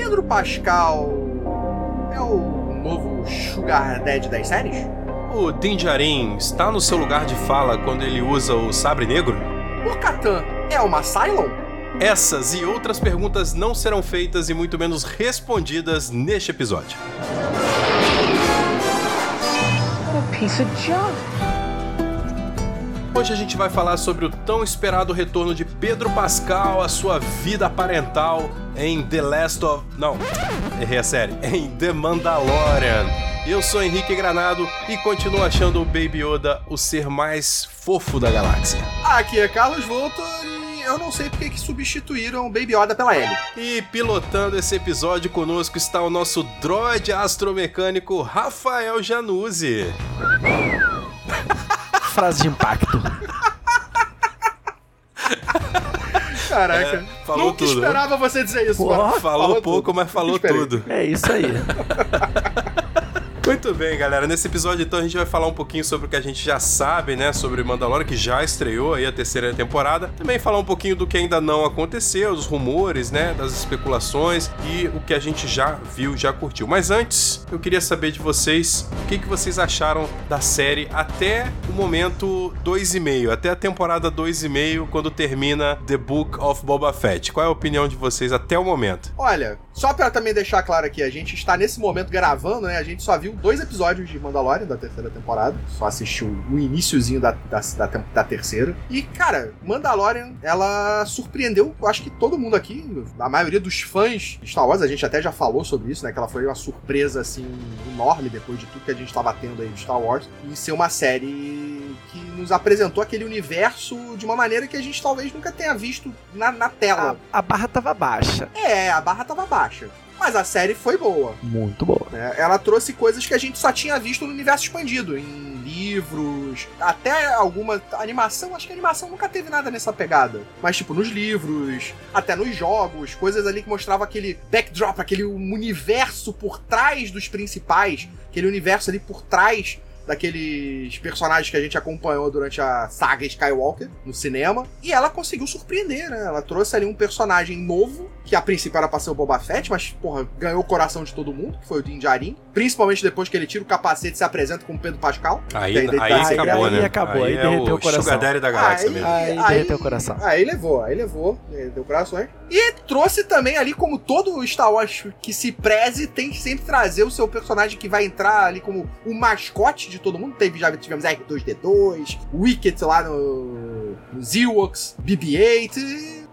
Pedro Pascal é o novo Sugar Daddy das séries? O Din Djarin está no seu lugar de fala quando ele usa o sabre negro? O Catan é uma Cylon? Essas e outras perguntas não serão feitas e muito menos respondidas neste episódio. piece of junk. Hoje a gente vai falar sobre o tão esperado retorno de Pedro Pascal à sua vida parental em The Last of. Não, errei a série. Em The Mandalorian. Eu sou Henrique Granado e continuo achando o Baby Yoda o ser mais fofo da galáxia. Aqui é Carlos Voltor e eu não sei porque que substituíram o Baby Yoda pela Ellie. E pilotando esse episódio conosco está o nosso droid astromecânico Rafael Januzzi. Frase de impacto. Caraca, É, falou nunca tudo, esperava você dizer isso, Pô, mano. Falou pouco, tudo. mas falou tudo. É isso aí. Muito bem, galera. Nesse episódio, então, a gente vai falar um pouquinho sobre o que a gente já sabe, né? Sobre Mandalorian, que já estreou aí a terceira temporada. Também falar um pouquinho do que ainda não aconteceu, dos rumores, né? Das especulações e o que a gente já viu, já curtiu. Mas antes, eu queria saber de vocês o que, que vocês acharam da série até o momento 2,5, até a temporada 2,5, quando termina The Book of Boba Fett. Qual é a opinião de vocês até o momento? Olha, só pra também deixar claro aqui, a gente está nesse momento gravando, né? A gente só viu dois episódios de Mandalorian da terceira temporada. Só assistiu o iníciozinho da, da, da, da terceira. E, cara, Mandalorian, ela surpreendeu, eu acho que todo mundo aqui, a maioria dos fãs de Star Wars, a gente até já falou sobre isso, né? Que ela foi uma surpresa, assim, enorme depois de tudo que a gente estava tendo aí de Star Wars. E ser uma série que nos apresentou aquele universo de uma maneira que a gente talvez nunca tenha visto na, na tela. A, a barra tava baixa. É, a barra tava baixa. Mas a série foi boa. Muito boa. né? Ela trouxe coisas que a gente só tinha visto no universo expandido, em livros, até alguma animação. Acho que a animação nunca teve nada nessa pegada. Mas, tipo, nos livros, até nos jogos, coisas ali que mostravam aquele backdrop, aquele universo por trás dos principais, aquele universo ali por trás daqueles personagens que a gente acompanhou durante a saga Skywalker no cinema. E ela conseguiu surpreender, né? Ela trouxe ali um personagem novo, que a princípio era pra ser o Boba Fett, mas, porra, ganhou o coração de todo mundo, que foi o Din Djarin. Principalmente depois que ele tira o capacete e se apresenta como Pedro Pascal. Aí, detalhe. aí Aí- acabou, aí né? acabou, aí é derreteu o o coração. Sugar Daddy da galáxia Aí- mesmo. Aí Aí- derreteu o coração. Aí levou, aí levou, eh, deu corações. E trouxe também ali, como todo Star Wars que se preze, tem que sempre trazer o seu personagem que vai entrar ali como o mascote de todo mundo. Teve, já tivemos R2D2, Wicket lá no, nos Ewoks, BB-8.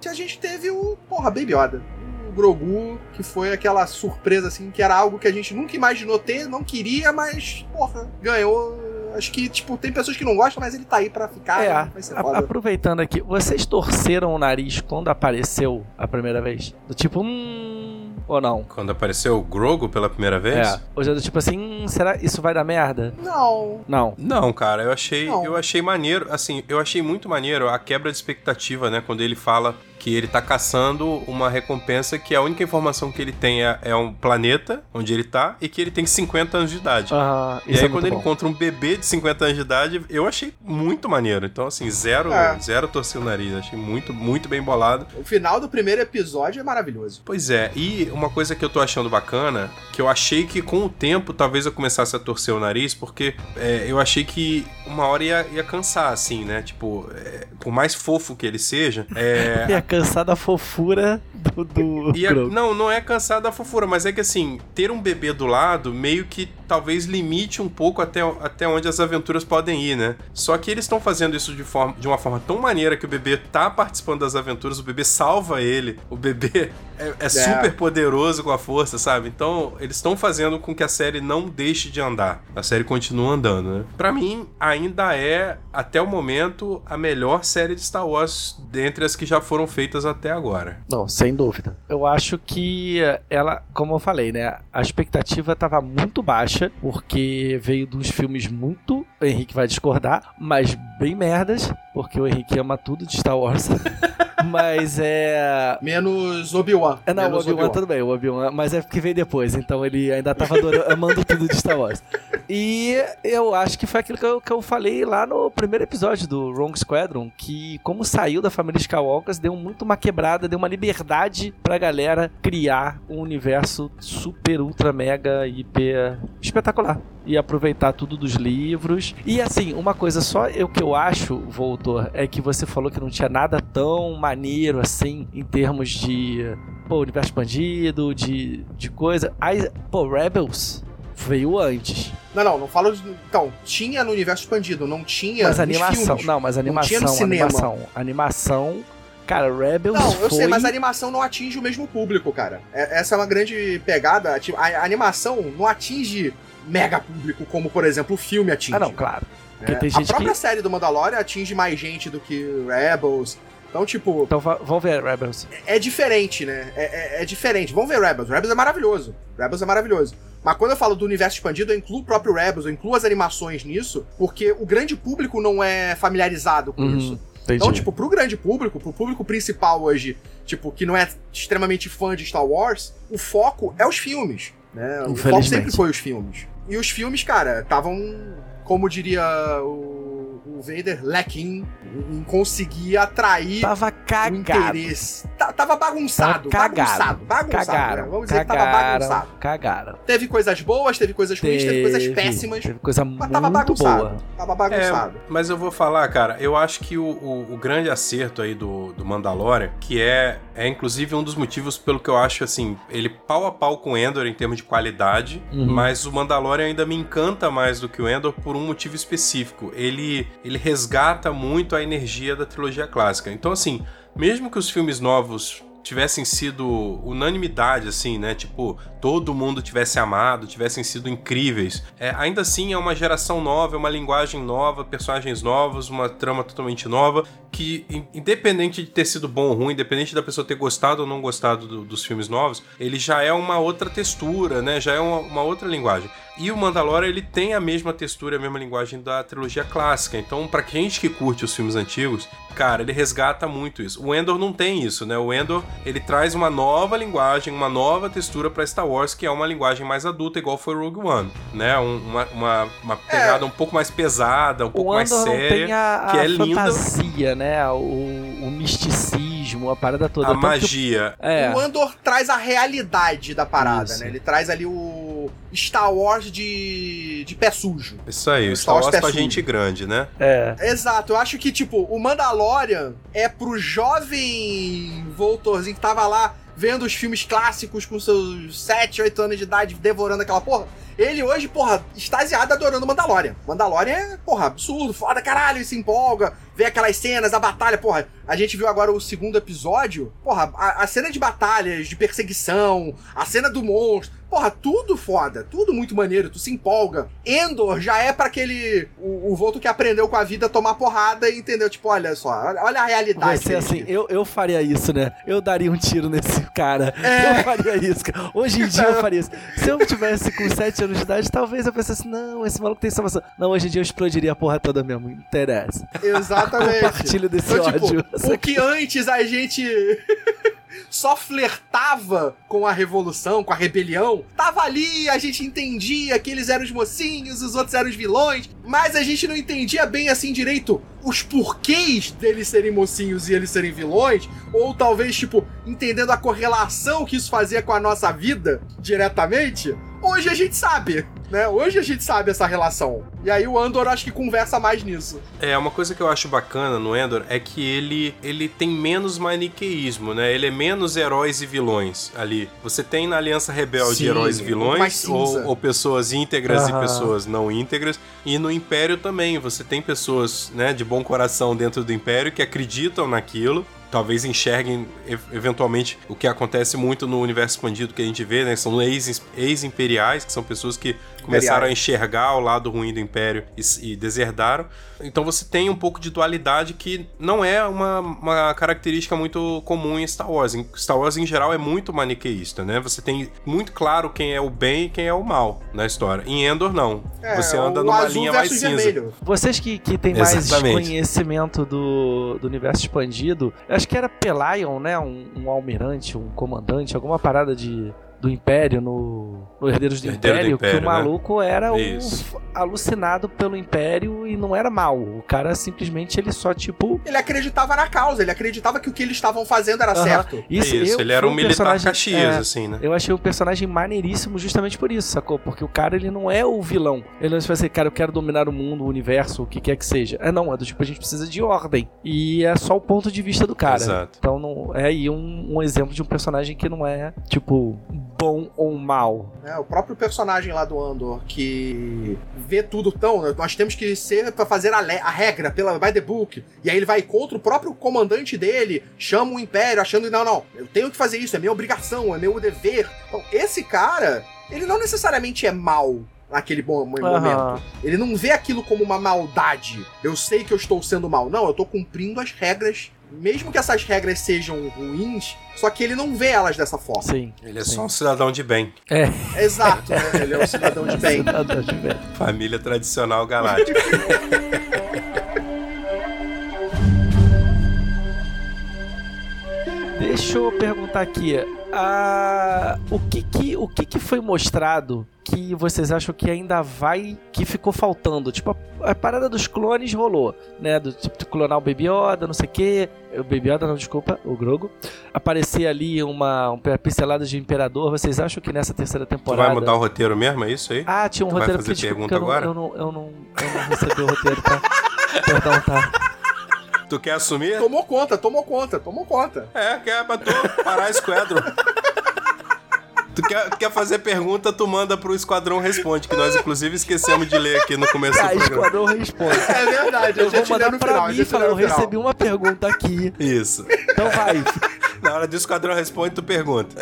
E a gente teve o, porra, Baby Yoda. O Grogu, que foi aquela surpresa, assim, que era algo que a gente nunca imaginou ter, não queria, mas, porra, ganhou. Acho que, tipo, tem pessoas que não gostam, mas ele tá aí pra ficar. É, né? vai ser a- foda. aproveitando aqui, vocês torceram o nariz quando apareceu a primeira vez? Do tipo, hum. Ou não? Quando apareceu o Grogu pela primeira vez? É. Ou já do tipo assim, hum, será isso vai dar merda? Não, Não. Não, cara, eu achei, Não. eu achei maneiro, assim, eu achei muito maneiro a quebra de expectativa, né, quando ele fala que ele tá caçando uma recompensa que a única informação que ele tem é, é um planeta onde ele tá e que ele tem 50 anos de idade. Ah, E isso aí, é quando ele bom. encontra um bebê de 50 anos de idade, eu achei muito maneiro. Então, assim, zero, É. zero torcer o nariz. Achei muito, muito bem bolado. O final do primeiro episódio é maravilhoso. Pois é, e uma coisa que eu tô achando bacana, que eu achei que com o tempo talvez eu começasse a torcer o nariz, porque é, eu achei que uma hora ia, ia cansar, assim, né? Tipo, é, por mais fofo que ele seja, é, cansar da fofura do. do é- não, não é cansar da fofura, mas é que assim, ter um bebê do lado meio que talvez limite um pouco até, até onde as aventuras podem ir, né? Só que eles estão fazendo isso de, forma, de uma forma tão maneira que o bebê tá participando das aventuras, o bebê salva ele, o bebê é, é super poderoso com a força, sabe? Então, eles estão fazendo com que a série não deixe de andar. A série continua andando, né? Pra mim, ainda é, até o momento, a melhor série de Star Wars dentre as que já foram feitas até agora. Não, sem dúvida. Eu acho que ela, como eu falei, né? A expectativa estava muito baixa, porque veio dos filmes muito. Henrique vai discordar, mas bem merdas, porque o Henrique ama tudo de Star Wars. Mas é. Menos Obi-Wan. É, não, o Obi-Wan tudo bem, o Obi-Wan, mas é porque veio depois, então ele ainda tava adorando, amando tudo de Star Wars. E eu acho que foi aquilo que eu, que eu falei lá no primeiro episódio do Wrong Squadron, que como saiu da família Skywalker, deu muito uma quebrada, deu uma liberdade pra galera criar um universo super, ultra, mega, hiper espetacular e aproveitar tudo dos livros. E assim, uma coisa só eu que eu acho, Voltor, é que você falou que não tinha nada tão maneiro assim em termos de pô, universo expandido, de, de coisa. Aí, pô, Rebels veio antes. Não, não, não falo de. Então, tinha no universo expandido, não tinha. Mas animação, filmes. não, mas animação, tinha no cinema. animação, animação. Cara, Rebels Não, eu foi... sei, mas a animação não atinge o mesmo público, cara. É- essa é uma grande pegada. Tipo, A a animação não atinge mega público, como, por exemplo, o filme atinge. Ah, não, claro. É, a própria que... série do Mandalorian atinge mais gente do que Rebels. Então, tipo, Então vamos ver Rebels. é diferente, né? É, é- é diferente. Vamos ver Rebels. Rebels é maravilhoso. Rebels é maravilhoso. Mas quando eu falo do universo expandido, eu incluo o próprio Rebels, eu incluo as animações nisso, porque o grande público não é familiarizado com Uhum, isso. Entendi. Então, tipo, pro grande público, pro público principal hoje, tipo, que não é extremamente fã de Star Wars, o foco é os filmes, né? O foco sempre foi os filmes. E os filmes, cara, estavam, como diria o, o Vader, lacking em conseguir atrair Tava o cagado. interesse. Ta- tava bagunçado, Tava cagado. bagunçado, bagunçado. Cagaram. né? Vamos dizer que tava cagaram, bagunçado. Cagaram. Teve coisas boas, teve coisas ruins, teve, coisas Teve- péssimas, Teve coisa mas muito tava bagunçado. boa. Tava bagunçado. É, mas eu vou falar, cara, eu acho que o, o- o grande acerto aí do, do Mandalorian, que é, é inclusive um dos motivos pelo que eu acho, assim, ele pau a pau com o Endor em termos de qualidade, Uhum. mas o Mandalorian ainda me encanta mais do que o Endor por um motivo específico. Ele, ele resgata muito a energia da trilogia clássica. Então, assim, mesmo que os filmes novos tivessem sido unanimidade, assim, né? Tipo, todo mundo tivesse amado, tivessem sido incríveis. É, ainda assim, é uma geração nova, é uma linguagem nova, personagens novos, uma trama totalmente nova, que, in- independente de ter sido bom ou ruim, independente da pessoa ter gostado ou não gostado do- dos filmes novos, ele já é uma outra textura, né? Já é uma, uma outra linguagem. E o Mandalorian, ele tem a mesma textura, a mesma linguagem da trilogia clássica. Então, pra gente que curte os filmes antigos, cara, ele resgata muito isso. O Endor não tem isso, né? O Endor, ele traz uma nova linguagem, uma nova textura pra Star Wars, que é uma linguagem mais adulta, igual foi Rogue One, né? Um- uma, uma, uma pegada um pouco mais pesada, um pouco O mais Andor não séria, tem a, que a é linda. fantasia, né? O, o misticismo, a parada toda. A Tanto que magia. É. O Andor traz a realidade da parada, Isso. né? Ele traz ali o Star Wars de, de pé sujo. Isso aí, o Star Star Wars Wars pra sujo. gente grande, né? É. Exato, eu acho que, tipo, o Mandalorian é pro jovem Voltorzinho que tava lá vendo os filmes clássicos com seus 7, 8 anos de idade, devorando aquela porra. Ele hoje, porra, extasiado adorando Mandalorian. Mandalorian é, porra, absurdo, foda, caralho, ele se empolga, vê aquelas cenas, a batalha, porra. A gente viu agora o segundo episódio, porra, a, a cena de batalhas, de perseguição, a cena do monstro, porra, tudo foda, tudo muito maneiro, tu se empolga. Endor já é pra aquele, o, o Volto que aprendeu com a vida a tomar porrada e entendeu, tipo, olha só, olha a realidade. Você assim, eu, eu faria isso, né? Eu daria um tiro nesse cara. É. Eu faria isso. cara. Hoje em dia eu faria isso. Se eu tivesse com 7 anos de idade, talvez eu pensasse, não, esse maluco tem salvação. Não, hoje em dia eu explodiria a porra toda mesmo. Não interessa. Exatamente. Compartilho desse Então, tipo, ódio. o que antes a gente só flertava com a revolução, com a rebelião, tava ali, a gente entendia que eles eram os mocinhos, os outros eram os vilões, mas a gente não entendia bem assim direito os porquês deles serem mocinhos e eles serem vilões, ou talvez, tipo, entendendo a correlação que isso fazia com a nossa vida diretamente. Hoje a gente sabe, né? Hoje a gente sabe essa relação. E aí o Andor acho que conversa mais nisso. É, uma coisa que eu acho bacana no Endor é que ele, ele tem menos maniqueísmo, né? Ele é menos heróis e vilões ali. Você tem na Aliança Rebelde Sim, heróis e vilões, ou, ou pessoas íntegras Aham. e pessoas não íntegras. E no Império também, você tem pessoas né, de bom coração dentro do Império que acreditam naquilo. Talvez enxerguem eventualmente o que acontece muito no universo expandido que a gente vê, né? São ex- ex-imperiais, que são pessoas que começaram a enxergar o lado ruim do Império e, e deserdaram. Então você tem um pouco de dualidade que não é uma, uma característica muito comum em Star Wars. Em Star Wars, em geral, é muito maniqueísta, né? Você tem muito claro quem é o bem e quem é o mal na história. Em Endor, não. É, você anda numa linha mais cinza. vermelho. Vocês que, que têm mais Exatamente. conhecimento do, do universo expandido, acho acho que era Pelion, né? Um, um almirante, um comandante, alguma parada de do Império no, no Herdeiros do, Herdeiro do Império, Império, que o né? maluco era um alucinado pelo Império e não era mal. O cara simplesmente ele só tipo Ele acreditava na causa, ele acreditava que o que eles estavam fazendo era Aham. certo. isso, Isso, eu- ele era um militar personagem- Caxias, é, assim, né? Eu achei o personagem maneiríssimo justamente por isso, sacou? Porque o cara, ele não é o vilão. Ele não vai assim, cara, eu quero dominar o mundo, o universo, o que quer que seja. É não, é do tipo, a gente precisa de ordem. E é só o ponto de vista do cara. Exato. Então não, é aí um, um exemplo de um personagem que não é, tipo, bom ou mal. É, o próprio personagem lá do Andor que vê tudo tão. Nós temos que ser pra fazer a, a regra pela by the book. E aí ele vai contra o próprio comandante dele, chama o Império, achando não, não, eu tenho que fazer isso, é minha obrigação, é meu dever. Então, esse cara, ele não necessariamente é mal naquele momento. Ele não vê aquilo como uma maldade. Eu sei que eu estou sendo mal. Não, eu estou cumprindo as regras. Mesmo que essas regras sejam ruins, só que ele não vê elas dessa forma. Sim. Ele é sim. só um cidadão de bem. É. Exato, né? Ele é um cidadão de bem. Cidadão de bem. Família tradicional galáctica. Deixa eu perguntar aqui. ah, o que que, o que que foi mostrado que vocês acham que ainda vai. que ficou faltando? Tipo, a, a parada dos clones rolou, né? Do tipo, de clonar o Baby Yoda, não sei o quê. O Baby Yoda, não, desculpa, o Grogo. Aparecer ali uma, um pincelada de Imperador. Vocês acham que nessa terceira Tu temporada. vai mudar o roteiro mesmo, é isso aí? Ah, tinha um Tu vai roteiro fazer porque desculpa, pergunta que eu não, agora? eu, não, eu, não, eu não recebi o roteiro, tá? Perdão, tá? Tu quer assumir? Tomou conta, tomou conta, tomou conta. É, quer pra tu parar Squadron. Tu quer, quer fazer pergunta, tu manda pro Esquadrão Responde, que nós inclusive esquecemos de ler aqui no começo Tá, do programa. Esquadrão responde. É verdade, Eu a vou mandar no pra final. a mim e falar, eu recebi uma pergunta aqui. Isso. Então vai. Na hora do Esquadrão Responde, tu pergunta.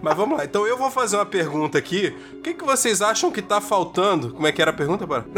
Mas vamos lá, então eu vou fazer uma pergunta aqui. O que, que vocês acham que tá faltando? Como é que era a pergunta, Bara?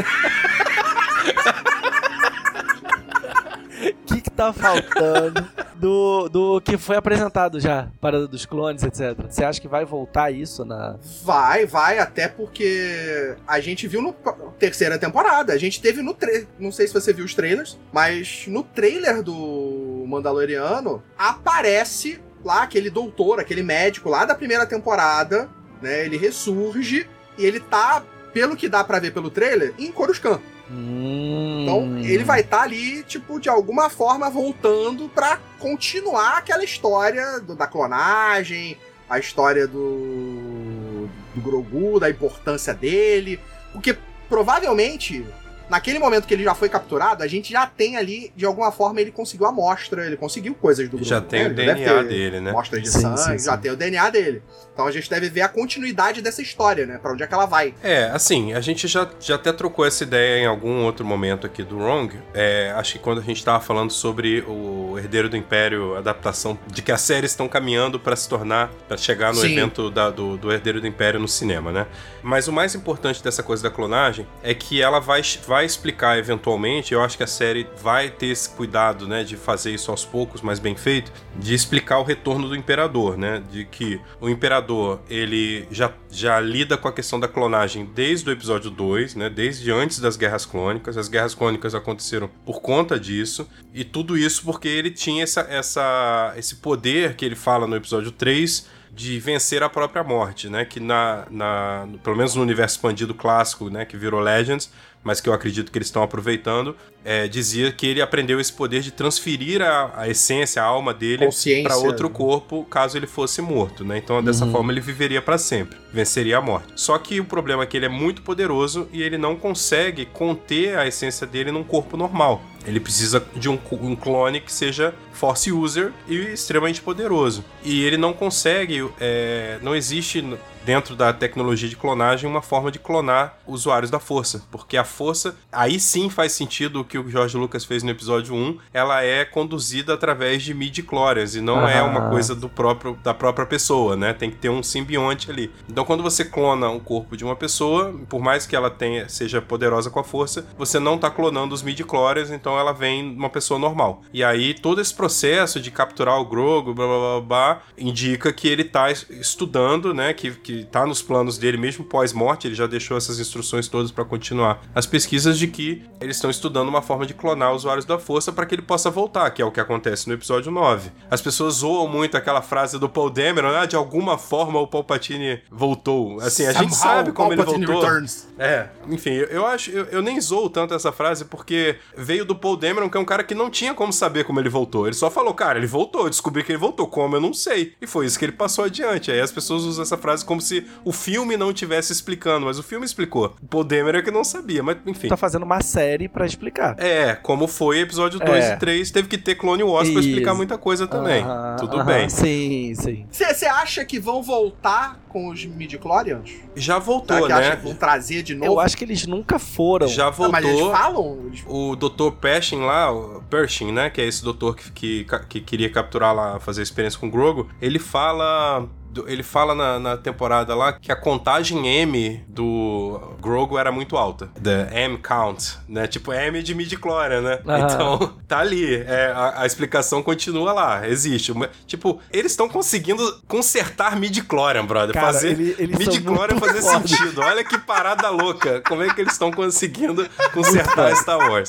O que, que tá faltando do, do que foi apresentado já? Parada dos clones, etc. Você acha que vai voltar isso na. Vai, vai, até porque a gente viu no terceira temporada. A gente teve no. Não sei se você viu os trailers, mas no trailer do Mandaloriano aparece lá aquele doutor, aquele médico lá da primeira temporada, né? Ele ressurge e ele tá, pelo que dá pra ver pelo trailer, em Coruscant. Hum... Então, ele vai estar ali, tipo, de alguma forma voltando pra continuar aquela história do- da clonagem, a história do, do Grogu, da importância dele. Porque provavelmente, naquele momento que ele já foi capturado, a gente já tem ali, de alguma forma, ele conseguiu a amostra, ele conseguiu coisas do Grogu. Já tem né? o DNA dele, né? Amostras de Sim, sangue, sim, já sim. tem o DNA dele. Então a gente deve ver a continuidade dessa história, né? Pra onde é que ela vai. É, assim, a gente já, já até trocou essa ideia em algum outro momento aqui do Wrong. É, acho que quando a gente tava falando sobre o Herdeiro do Império, a adaptação de que as séries estão caminhando para se tornar, para chegar no Sim. evento da- do, do Herdeiro do Império no cinema, né? Mas o mais importante dessa coisa da clonagem é que ela vai, vai explicar eventualmente, eu acho que a série vai ter esse cuidado, né, de fazer isso aos poucos, mas bem feito, de explicar o retorno do Imperador, né? De que o Imperador, ele já, já lida com a questão da clonagem desde o episódio 2, né? Desde antes das Guerras Clônicas. As Guerras Clônicas aconteceram por conta disso. E tudo isso porque ele tinha essa, essa, esse poder que ele fala no episódio 3 de vencer a própria morte, né? Que na, na pelo menos no universo expandido clássico, né? Que virou Legends, mas que eu acredito que eles estão aproveitando, é, dizia que ele aprendeu esse poder de transferir a, a essência, a alma dele para outro corpo caso ele fosse morto, né? Então dessa forma ele viveria para sempre, venceria a morte. Só que o problema é que ele é muito poderoso e ele não consegue conter a essência dele num corpo normal. Ele precisa de um, um clone que seja force user e extremamente poderoso. E ele não consegue, é, não existe dentro da tecnologia de clonagem uma forma de clonar usuários da força, porque a força, aí sim faz sentido o que o George Lucas fez no episódio 1, ela é conduzida através de midi-chlorians e não é Ah. uma coisa do próprio da própria pessoa, né? Tem que ter um simbionte ali. Então quando você clona um corpo de uma pessoa, por mais que ela tenha seja poderosa com a força, você não tá clonando os midi-chlorians, então ela vem uma pessoa normal. E aí todo esse processo de capturar o Grogu, blá blá blá, blá indica que ele tá estudando, né? Que, que tá nos planos dele mesmo pós-morte, ele já deixou essas instruções todas para continuar as pesquisas de que eles estão estudando uma forma de clonar usuários da força para que ele possa voltar, que é o que acontece no episódio 9. As pessoas zoam muito aquela frase do Paul Dameron, ah, de alguma forma o Palpatine voltou. Assim, a gente sabe como ele voltou. Returns. É, enfim, eu acho, eu, eu nem zoo tanto essa frase porque veio do Paul Dameron, que é um cara que não tinha como saber como ele voltou. Ele só falou, cara, ele voltou, eu descobri que ele voltou. Como eu não sei. E foi isso que ele passou adiante. Aí as pessoas usam essa frase como se o filme não tivesse explicando, mas o filme explicou. O Paul Dameron é que não sabia, mas enfim. Tá fazendo uma série para explicar. É, como foi episódio 2 é. e 3, teve que ter Clone Wars isso. pra explicar muita coisa também. Uh -huh, Tudo uh -huh. bem. Sim, sim. Você acha que vão voltar com os midi-chlorians? Já voltou, né? Acha que vão trazer de novo? Eu acho que eles nunca foram. Já voltou. Ah, mas eles falam? O Dr. Pershing lá, o Pershing, né? Que é esse doutor que, que, que queria capturar lá, fazer experiência com o Grogo. Ele fala ele fala na, na, temporada lá que a contagem M do Grogu era muito alta. The M count, né? Tipo, M de midi-chlorian, né? Uhum. Então, tá ali. É, a, a, explicação continua lá. Existe. Tipo, eles estão conseguindo consertar midi-chlorian, brother. Cara, fazer ele, midi-chlorian fazer foda. sentido. Olha que parada louca. Como é que eles estão conseguindo consertar Star Wars?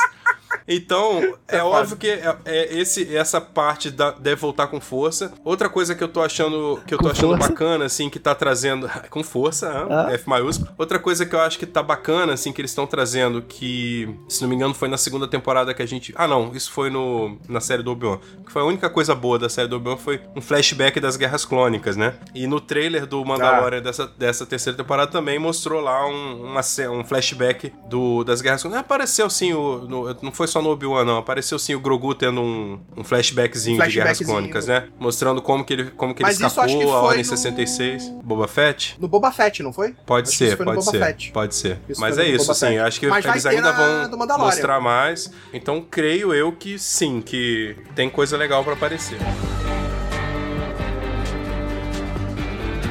Então, é, óbvio que é, é, esse, essa parte da, deve voltar com força. Outra coisa que eu tô achando que eu tô com achando força? bacana, assim, que tá trazendo. com força, ah. F maiúsculo. Outra coisa que eu acho que tá bacana, assim, que eles estão trazendo, que, se não me engano, foi na segunda temporada que a gente. Ah, não, isso foi no, na série do Obi-Wan. Que foi a única coisa boa da série do Obi-Wan foi um flashback das guerras clônicas, né? E no trailer do Mandalorian ah. dessa, dessa terceira temporada também mostrou lá um, uma, um flashback do, das guerras clônicas. Apareceu sim, o, no, não foi só no Obi-Wan, não. Apareceu sim o Grogu tendo um, um flashbackzinho, flashbackzinho de Guerras Clônicas, né? Mostrando como que ele, como que ele escapou a Ordem no... 66. Boba Fett? No Boba Fett, não foi? Pode acho ser, pode ser. Fett. Pode ser. Isso Mas é isso, sim. Acho que Mas eles ainda vão mostrar mais. Então, creio eu que sim, que tem coisa legal para aparecer.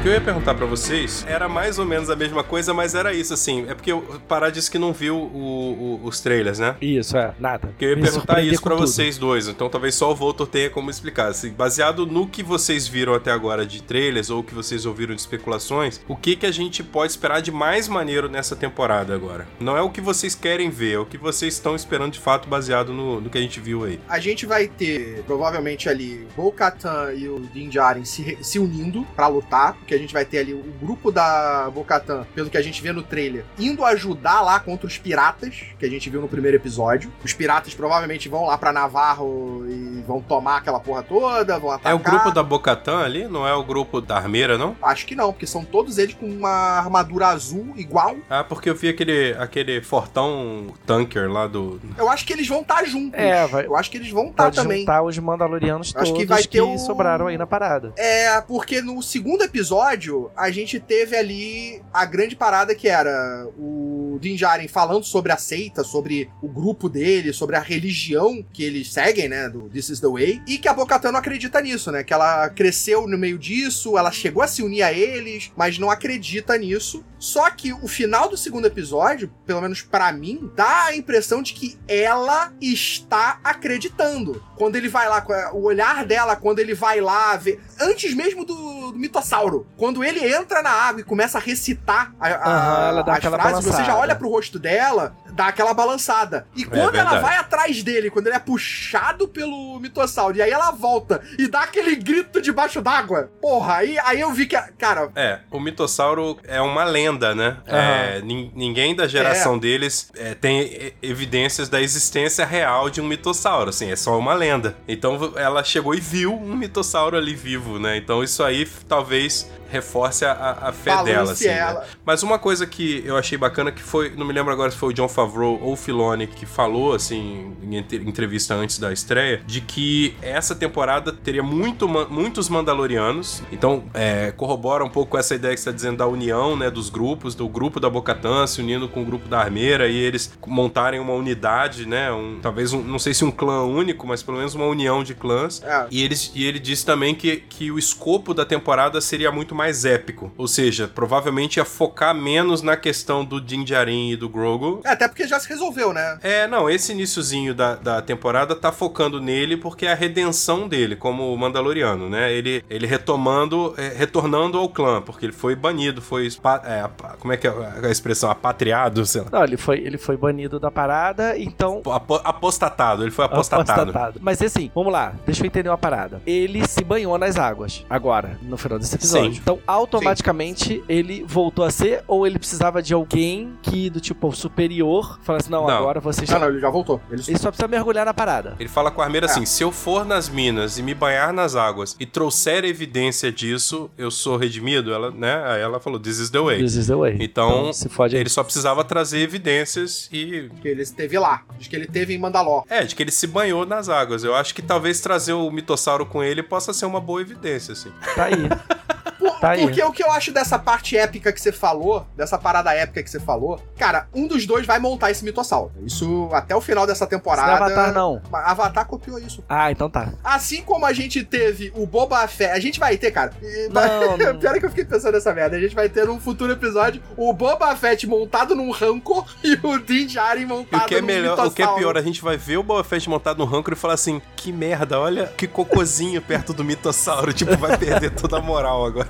Que eu ia perguntar para vocês era mais ou menos a mesma coisa, mas era isso, assim. É porque o Pará disse que não viu o, o, os trailers, né? Isso, é, nada. Porque eu ia Me perguntar isso para vocês dois, então talvez só o Voltor tenha como explicar. Assim, baseado no que vocês viram até agora de trailers ou que vocês ouviram de especulações, o que, que a gente pode esperar de mais maneiro nessa temporada agora? Não é o que vocês querem ver, é o que vocês estão esperando de fato baseado no, no que a gente viu aí. A gente vai ter, provavelmente ali, o Katan e o Din Djarin se, se unindo para lutar, que a gente vai ter ali o grupo da Bocatan, pelo que a gente vê no trailer, indo ajudar lá contra os piratas, que a gente viu no primeiro episódio. Os piratas provavelmente vão lá pra Navarro e vão tomar aquela porra toda, vão atacar. É o grupo da Bocatan ali? Não é o grupo da Armeira, não? Acho que não, porque são todos eles com uma armadura azul igual. Ah, porque eu vi aquele, aquele fortão tanker lá do. Eu acho que eles vão estar tá juntos. É, vai... Eu acho que eles vão estar tá também. juntar os Mandalorianos todos acho que, vai ter que o... sobraram aí na parada. É, porque no segundo episódio episódio, a gente teve ali a grande parada que era o Din Djarin falando sobre a seita, sobre o grupo dele, sobre a religião que eles seguem, né, do This is the Way, e que a Bocatan não acredita nisso, né, que ela cresceu no meio disso, ela chegou a se unir a eles, mas não acredita nisso. Só que o final do segundo episódio, pelo menos para mim, dá a impressão de que ela está acreditando. Quando ele vai lá, o olhar dela, quando ele vai lá ver, antes mesmo do, do mitossauro, quando ele entra na água e começa a recitar a, a, uhum, as frases, balançada. você já olha pro rosto dela, dá aquela balançada. E é quando é ela vai atrás dele, quando ele é puxado pelo mitossauro, e aí ela volta e dá aquele grito debaixo d'água, porra, aí, aí eu vi que, cara... É, o mitossauro é uma lenda, né? Uhum. É, ninguém da geração é. deles é, tem evidências da existência real de um mitossauro, assim, é só uma lenda. Então ela chegou e viu um mitossauro ali vivo, né? Então isso aí talvez reforce a, a fé Balance dela, assim, né? Mas uma coisa que eu achei bacana que foi, não me lembro agora se foi o John Favreau ou o Filoni que falou, assim, em entrevista antes da estreia, de que essa temporada teria muito, muitos Mandalorianos, então é, corrobora um pouco essa ideia que você está dizendo da união, né, dos grupos, do grupo da Bocatã se unindo com o grupo da Armeira e eles montarem uma unidade, né, um, talvez, um, não sei se um clã único, mas pelo menos uma união de clãs. É. E, eles, e ele disse também que, que o escopo da temporada seria muito mais épico. Ou seja, provavelmente ia focar menos na questão do Din Djarin e do Grogu. É, até porque já se resolveu, né? É, não, esse iníciozinho da, da temporada tá focando nele porque é a redenção dele como Mandaloriano, né? Ele, ele retomando, é, retornando ao clã, porque ele foi banido, foi. é, como é que é a expressão? Apatriado, sei lá. Não, ele foi, ele foi banido da parada, então. Apo- apostatado, ele foi apostatado. Mas assim, vamos lá, deixa eu entender uma parada. Ele se banhou nas águas, agora, no final desse episódio. Sim. Então, automaticamente, ele voltou a ser, ou ele precisava de alguém que, do tipo, superior, falasse, não, Não. agora você Ah, está. não, ele já voltou. Ele... Ele só precisa mergulhar na parada. Ele fala com a armeira É. assim: se eu for nas minas e me banhar nas águas e trouxer evidência disso, eu sou redimido. Ela, né? Aí ela falou: This is the way. This is the way. Então, se fode aí. Ele só precisava trazer evidências e. Que ele esteve lá. Diz que ele teve em Mandalor. É, de que ele se banhou nas águas. Eu acho que talvez trazer o mitossauro com ele possa ser uma boa evidência, assim. Tá aí. Por- Tá aí. porque o que eu acho dessa parte épica que você falou, dessa parada épica que você falou, cara, um dos dois vai montar esse mitossauro. Isso até o final dessa Não é temporada. Avatar, não. Avatar copiou isso. Ah, então tá. Assim como a gente teve o Boba Fett, a gente vai ter, cara. Não, não. Pior é que eu fiquei pensando nessa merda. A gente vai ter num futuro episódio o Boba Fett montado num Rancor e o Din Djarin E montado o que é num melhor, o que é mitossauro. pior, a gente vai ver o Boba Fett montado no rancor e falar assim: que merda, olha que cocôzinho perto do mitossauro. Tipo, vai perder toda a moral agora.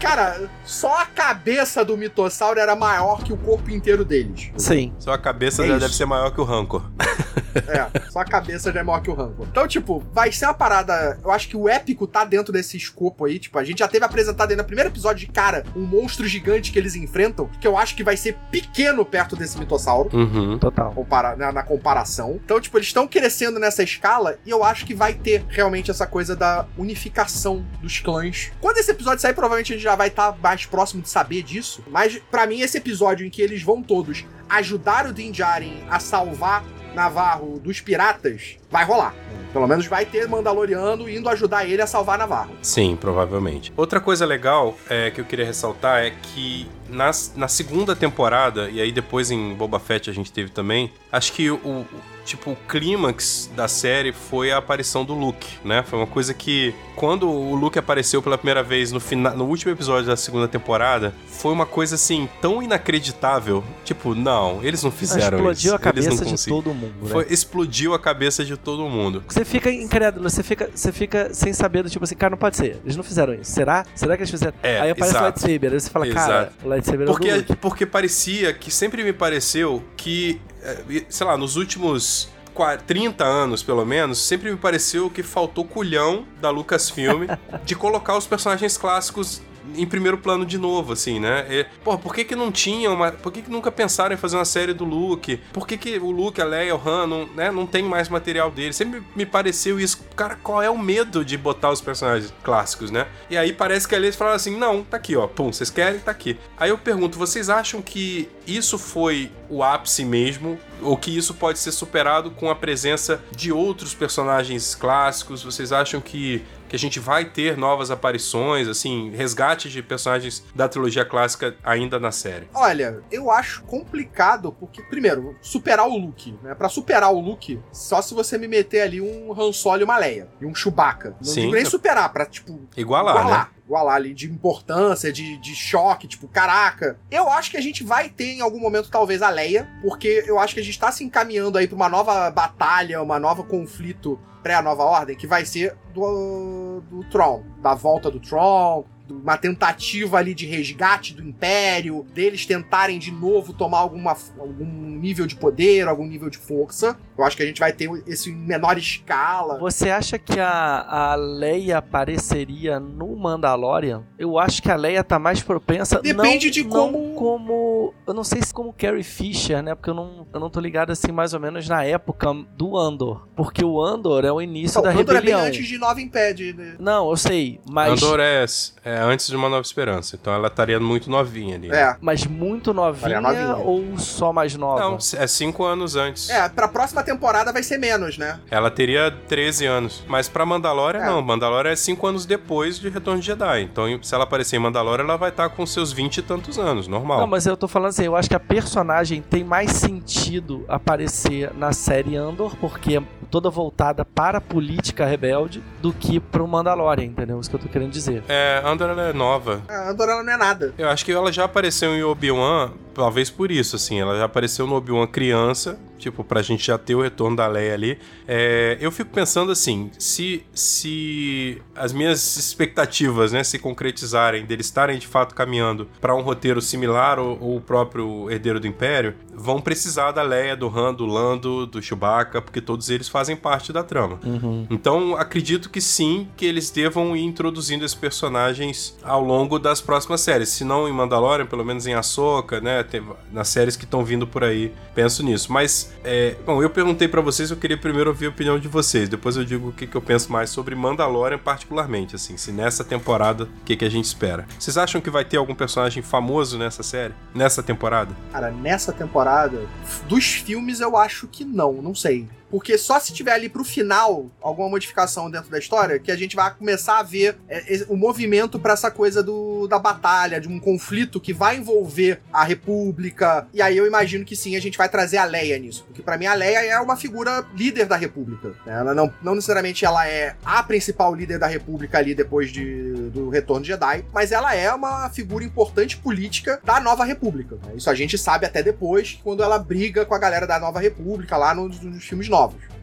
Cara, só a cabeça do mitossauro era maior que o corpo inteiro deles. Sim. Sua cabeça É já isso. deve ser maior que o rancor. É, só a cabeça já é maior que o Rancor. Então, tipo, vai ser uma parada. Eu acho que o épico tá dentro desse escopo aí. Tipo, a gente já teve apresentado aí no primeiro episódio de cara um monstro gigante que eles enfrentam, que eu acho que vai ser pequeno perto desse mitossauro. Uhum. Total. compara- na, na comparação. Então, tipo, eles estão crescendo nessa escala e eu acho que vai ter realmente essa coisa da unificação dos clãs. Quando esse episódio sair, provavelmente a gente já vai estar mais próximo de saber disso. Mas, pra mim, esse episódio em que eles vão todos ajudar o Din Djarin a salvar Navarro dos piratas, vai rolar. Pelo menos vai ter Mandaloriano indo ajudar ele a salvar Navarro. Sim, provavelmente. Outra coisa legal é, que eu queria ressaltar é que nas, na segunda temporada, e aí depois em Boba Fett a gente teve também, acho que o- tipo, o clímax da série foi a aparição do Luke, né? Foi uma coisa que, quando o Luke apareceu pela primeira vez no, fina, no último episódio da segunda temporada, foi uma coisa assim, tão inacreditável. Tipo, não, eles não fizeram Explodiu isso. a eles cabeça de todo mundo, né? Foi, explodiu a cabeça de todo mundo. Você fica incrédulo, você fica, você fica sem saber do tipo assim, cara, não pode ser. Eles não fizeram isso. Será? Será que eles fizeram? É, aí aparece o exato. lightsaber, aí você fala, cara, Exato. o lightsaber é o do Porque, Luke. porque parecia que sempre me pareceu que, sei lá, nos últimos qua- 30 anos, pelo menos, sempre me pareceu que faltou culhão da Lucasfilm de colocar os personagens clássicos em primeiro plano de novo, assim, né? E, pô, por que que não tinha uma... Por que que nunca pensaram em fazer uma série do Luke? Por que que o Luke, a Leia, o Han, não, né, não tem mais material dele? Sempre me pareceu isso. Cara, qual é o medo de botar os personagens clássicos, né? E aí parece que ali eles falaram assim, não, tá aqui, ó, pum, vocês querem, tá aqui. Aí eu pergunto, vocês acham que isso foi o ápice mesmo? Ou que isso pode ser superado com a presença de outros personagens clássicos? Vocês acham que que a gente vai ter novas aparições, assim, resgate de personagens da trilogia clássica ainda na série. Olha, eu acho complicado, porque, primeiro, superar o Luke, né? Pra superar o Luke, só se você me meter ali um Han Solo e uma Leia. E um Chewbacca. Não Sim. digo nem superar, pra, tipo, Igualar, né? Igualar. Ali de importância, de, de choque, tipo, caraca. Eu acho que a gente vai ter em algum momento, talvez, a Leia, porque eu acho que a gente tá se encaminhando aí pra uma nova batalha, uma nova conflito pré-nova ordem, que vai ser do, do Tron, da volta do Tron, uma tentativa ali de resgate do Império, deles tentarem de novo tomar alguma, algum nível de poder, algum nível de força. Eu acho que a gente vai ter esse em menor escala. Você acha que a, a Leia apareceria no Mandalorian? Eu acho que a Leia tá mais propensa. Depende não- de não como- como. Eu não sei se como Carrie Fisher, né? Porque eu não, eu não tô ligado assim mais ou menos na época do Andor. Porque o Andor é o início Não, da o Andor é bem rebelião. antes de Nova Impede. Né? Não, eu sei, mas. Andor é, é antes de Uma Nova Esperança, então ela estaria muito novinha ali. É. Mas muito novinha, novinha. ou só mais nova? Não, é cinco anos antes. É, pra próxima temporada vai ser menos, né? Ela teria 13 anos. Mas pra Mandalorian, É. não. Mandalorian é 5 anos depois de Retorno de Jedi. Então, se ela aparecer em Mandalorian, ela vai estar com seus 20 e tantos anos, normal. Não, mas eu tô falando assim, eu acho que a personagem tem mais sentido aparecer na série Andor, porque toda voltada para a política rebelde do que pro Mandalorian, entendeu? Isso que eu tô querendo dizer. É, Andor ela é nova. A Andor ela não é nada. Eu acho que ela já apareceu em Obi-Wan, talvez por isso, assim. Ela já apareceu no Obi-Wan criança, tipo, pra gente já ter o retorno da Leia ali. É, eu fico pensando assim, se, se as minhas expectativas, né, se concretizarem, deles estarem de fato caminhando para um roteiro similar ou, ou o próprio Herdeiro do Império, vão precisar da Leia, do Han, do Lando, do Chewbacca, porque todos eles fazem parte da trama. Uhum. Então, acredito que sim, que eles devam ir introduzindo esses personagens ao longo das próximas séries. Se não em Mandalorian, pelo menos em Ahsoka, né? Nas séries que estão vindo por aí. Penso nisso. Mas, é, bom, eu perguntei pra vocês, eu queria primeiro ouvir a opinião de vocês. Depois eu digo o que, que eu penso mais sobre Mandalorian, particularmente, assim. Se nessa temporada, o que, que a gente espera. Vocês acham que vai ter algum personagem famoso nessa série? Nessa temporada? Cara, nessa temporada, dos filmes eu acho que não, não sei. Porque só se tiver ali pro final alguma modificação dentro da história que a gente vai começar a ver é, é, o movimento pra essa coisa do, da batalha, de um conflito que vai envolver a República. E aí eu imagino que sim, a gente vai trazer a Leia nisso. Porque pra mim a Leia é uma figura líder da República. Ela não, não necessariamente ela é a principal líder da República ali depois de, do retorno de Jedi, mas ela é uma figura importante política da Nova República. né? Isso a gente sabe até depois, quando ela briga com a galera da Nova República lá nos, nos filmes novos.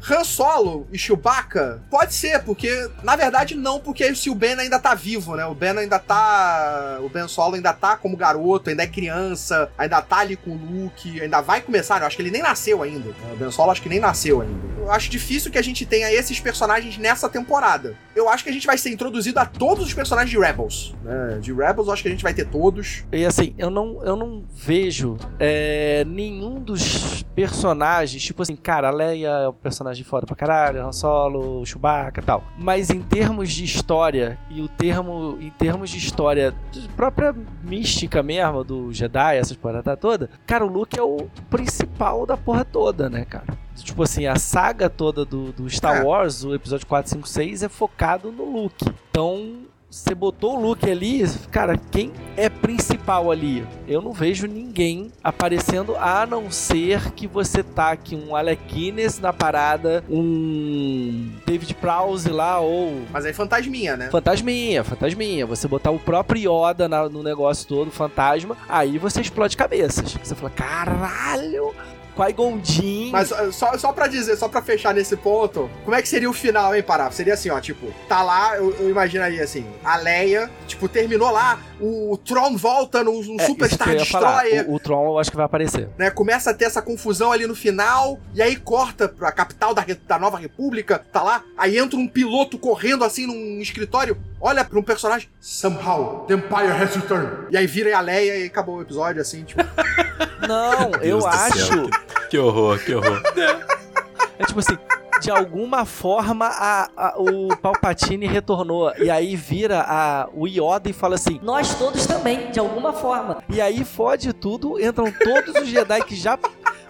Han Solo e Chewbacca? Pode ser, porque na verdade não, porque se o Ben ainda tá vivo, né? O Ben ainda tá. O Ben Solo ainda tá como garoto, ainda é criança, ainda tá ali com o Luke, ainda vai começar? Eu acho que ele nem nasceu ainda. né? O Ben Solo acho que nem nasceu ainda. Eu acho difícil que a gente tenha esses personagens nessa temporada. Eu acho que a gente vai ser introduzido a todos os personagens de Rebels. Né? De Rebels, eu acho que a gente vai ter todos. E assim, eu não, eu não vejo é, nenhum dos personagens, tipo assim, cara, a Leia é um personagem foda pra caralho, Han Solo, Chewbacca e tal. Mas em termos de história, e o termo, em termos de história, própria mística mesmo, do Jedi, essas porra toda, cara, o Luke é o principal da porra toda, né, cara? Tipo assim, a saga toda do, do Star É. Wars, o episódio 4, 5, 6, é focado no Luke. Então, você botou o Luke ali, cara, quem é principal ali? Eu não vejo ninguém aparecendo a não ser que você taque um Alec Guinness na parada, um David Prowse lá ou Mas aí fantasminha, né? Fantasminha, fantasminha. Você botar o próprio Yoda na- no negócio todo, fantasma, aí você explode cabeças. Você fala, caralho, Qui-Gon. Mas uh, só, só pra dizer, só pra fechar nesse ponto, como é que seria o final, hein, Pará? Seria assim, ó, tipo, tá lá, eu, eu imaginaria assim, a Leia, tipo, terminou lá, o Tron volta num, num É. Destroyer, O, o Tron eu acho que vai aparecer. né? Começa a ter essa confusão ali no final, e aí corta pra capital da, da Nova República, tá lá, aí entra um piloto correndo assim num escritório, olha pra um personagem, somehow, the Empire has returned. E aí vira a Leia e acabou o episódio, assim, tipo, Não, eu acho. céu, Que, que horror, que horror. É tipo assim, de alguma forma a, a- o Palpatine retornou. E aí vira a, o Yoda e fala assim: Nós todos também, de alguma forma. E aí fode tudo, entram todos os Jedi que já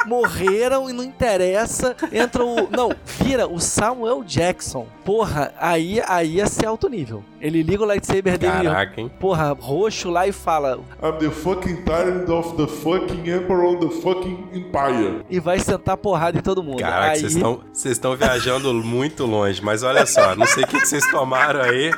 morreram e não interessa. Entra o. Não, vira o Samuel Jackson. Porra, aí, aí ia ser alto nível. Ele liga o lightsaber dele, Caraca, hein? porra, roxo lá e fala. I'm the fucking tyrant of the fucking emperor on the fucking empire. E vai sentar porrada em todo mundo. Caraca, aí, vocês estão vocês estão viajando muito longe, mas olha só, não sei o que que vocês tomaram aí,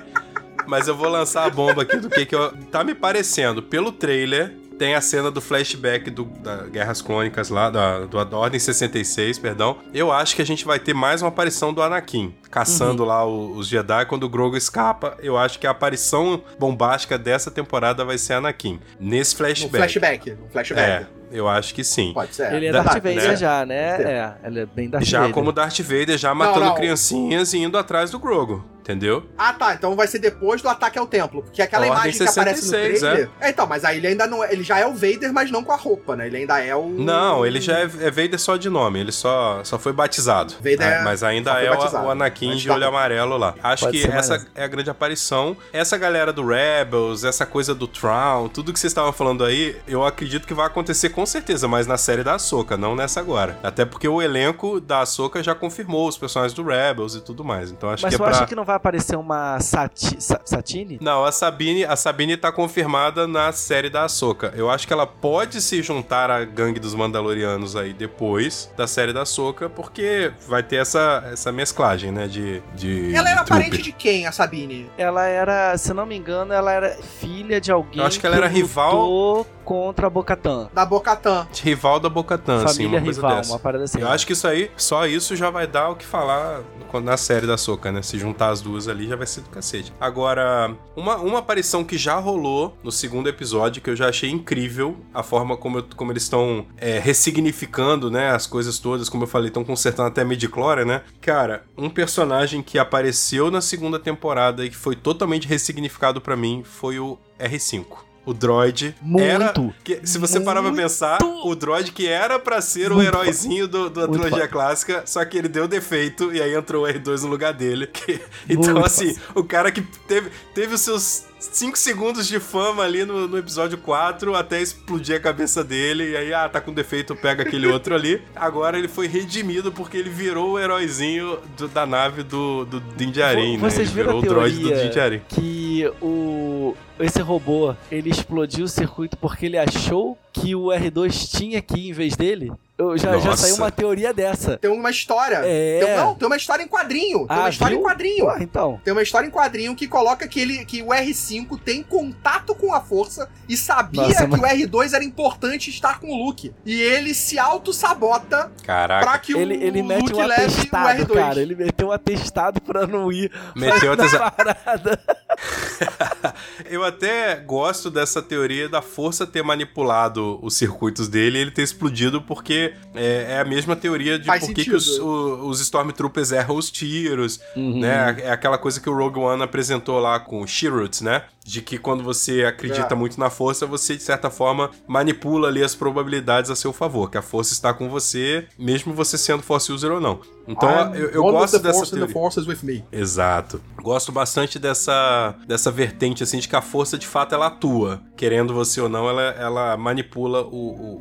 mas eu vou lançar a bomba aqui do que que eu... Tá me parecendo, pelo trailer, tem a cena do flashback do, da Guerras Clônicas lá, da, do, da Ordem 66, perdão. Eu acho que a gente vai ter mais uma aparição do Anakin, caçando lá o- os Jedi quando o Grogu escapa. Eu acho que a aparição bombástica dessa temporada vai ser Anakin, nesse flashback. flashback. No flashback. É, eu acho que sim. Pode ser. Ele é Da- Darth Verdade, Vader né? já, né? É, ele é bem Darth Já Vader. como Darth Vader, já matando não. criancinhas e indo atrás do Grogu, entendeu? Ah, tá. Então vai ser depois do ataque ao templo. Porque aquela Ordem imagem que aparece no 66, trailer. É. então, mas aí ele ainda não é. Ele já é o Vader, mas não com a roupa, né? Ele ainda é o. Não, ele já é, é Vader só de nome, ele só, só foi batizado. Vader né? é- Mas ainda é o, batizado. o Anakin de olho amarelo lá. Acho Pode que essa é a grande aparição. Essa galera do Rebels, essa coisa do Tron, tudo que vocês estavam falando aí, eu acredito que vai acontecer com certeza, mas na série da Ahsoka, não nessa agora. Até porque o elenco da Ahsoka já confirmou os personagens do Rebels e tudo mais. Então acho Mas que é pra... acha que não vai aparecer uma Sati, Sa- Satine? Não, a Sabine, a Sabine tá confirmada na série da Ahsoka. Eu acho que ela pode se juntar à gangue dos Mandalorianos aí depois da série da Ahsoka, porque vai ter essa, essa mesclagem, né, de, de Ela era de parente de quem, a Sabine? Ela era, se não me engano, ela era filha de alguém Eu acho que ela era rival- lutou contra a Bocatan. Da Bocatã. Rival da Bocatan, assim, Família uma coisa rival, dessa. uma parada assim. Eu acho que isso aí, só isso já vai dar o que falar quando- na série da Soca, né? Se juntar as duas ali, já vai ser do cacete. Agora, uma, uma aparição que já rolou no segundo episódio, que eu já achei incrível, a forma como, eu- como eles estão é, ressignificando, né, as coisas todas, como eu falei, estão consertando até a midichlorian, né? Cara, um personagem que apareceu na segunda temporada e que foi totalmente ressignificado pra mim foi o R5. O droid era Muito. que, se você parar pra pensar, o droid que era pra ser o heróizinho do, da trilogia clássica, só que ele deu defeito e aí entrou o R2 no lugar dele. que- então, assim, o cara que teve, teve os seus 5 segundos de fama ali no, no episódio 4 até explodir a cabeça dele. E aí, ah, tá com defeito, pega aquele outro ali. Agora ele foi redimido porque ele virou o heróizinho do- da nave do, do Din Djarin, né? Vocês Ele viram virou a o droid do teoria Din Djarin. Que o esse robô, ele explodiu o circuito porque ele achou que o R2 tinha aqui em vez dele? Eu já, já saiu uma teoria dessa. Tem uma história. É. Tem, não, tem uma história em quadrinho. Tem Ah, uma história viu? em quadrinho. Pô, então. Tem uma história em quadrinho que coloca que, ele, que o R5 tem contato com a força e sabia Nossa, que o R2 era importante estar com o Luke. E ele se auto-sabota pra que Ele, o ele mete Luke um leve o atestado, R2. cara. Ele meteu um atestado pra não ir Meteu até. Eu até gosto dessa teoria da força ter manipulado os circuitos dele e ele ter explodido, porque é, é a mesma teoria de Faz por que, os, o- os Stormtroopers erram os tiros, Uhum. né? É aquela coisa que o Rogue One apresentou lá com o Shirut, né? De que quando você acredita É. muito na força, você, de certa forma, manipula ali as probabilidades a seu favor, que a força está com você, mesmo você sendo Force User ou não. Então, I'm eu, eu with gosto dessa force teoria. the force is with me. Exato. Gosto bastante dessa, dessa vertente, assim, de que a força de fato ela atua. Querendo você ou não, ela, ela manipula o-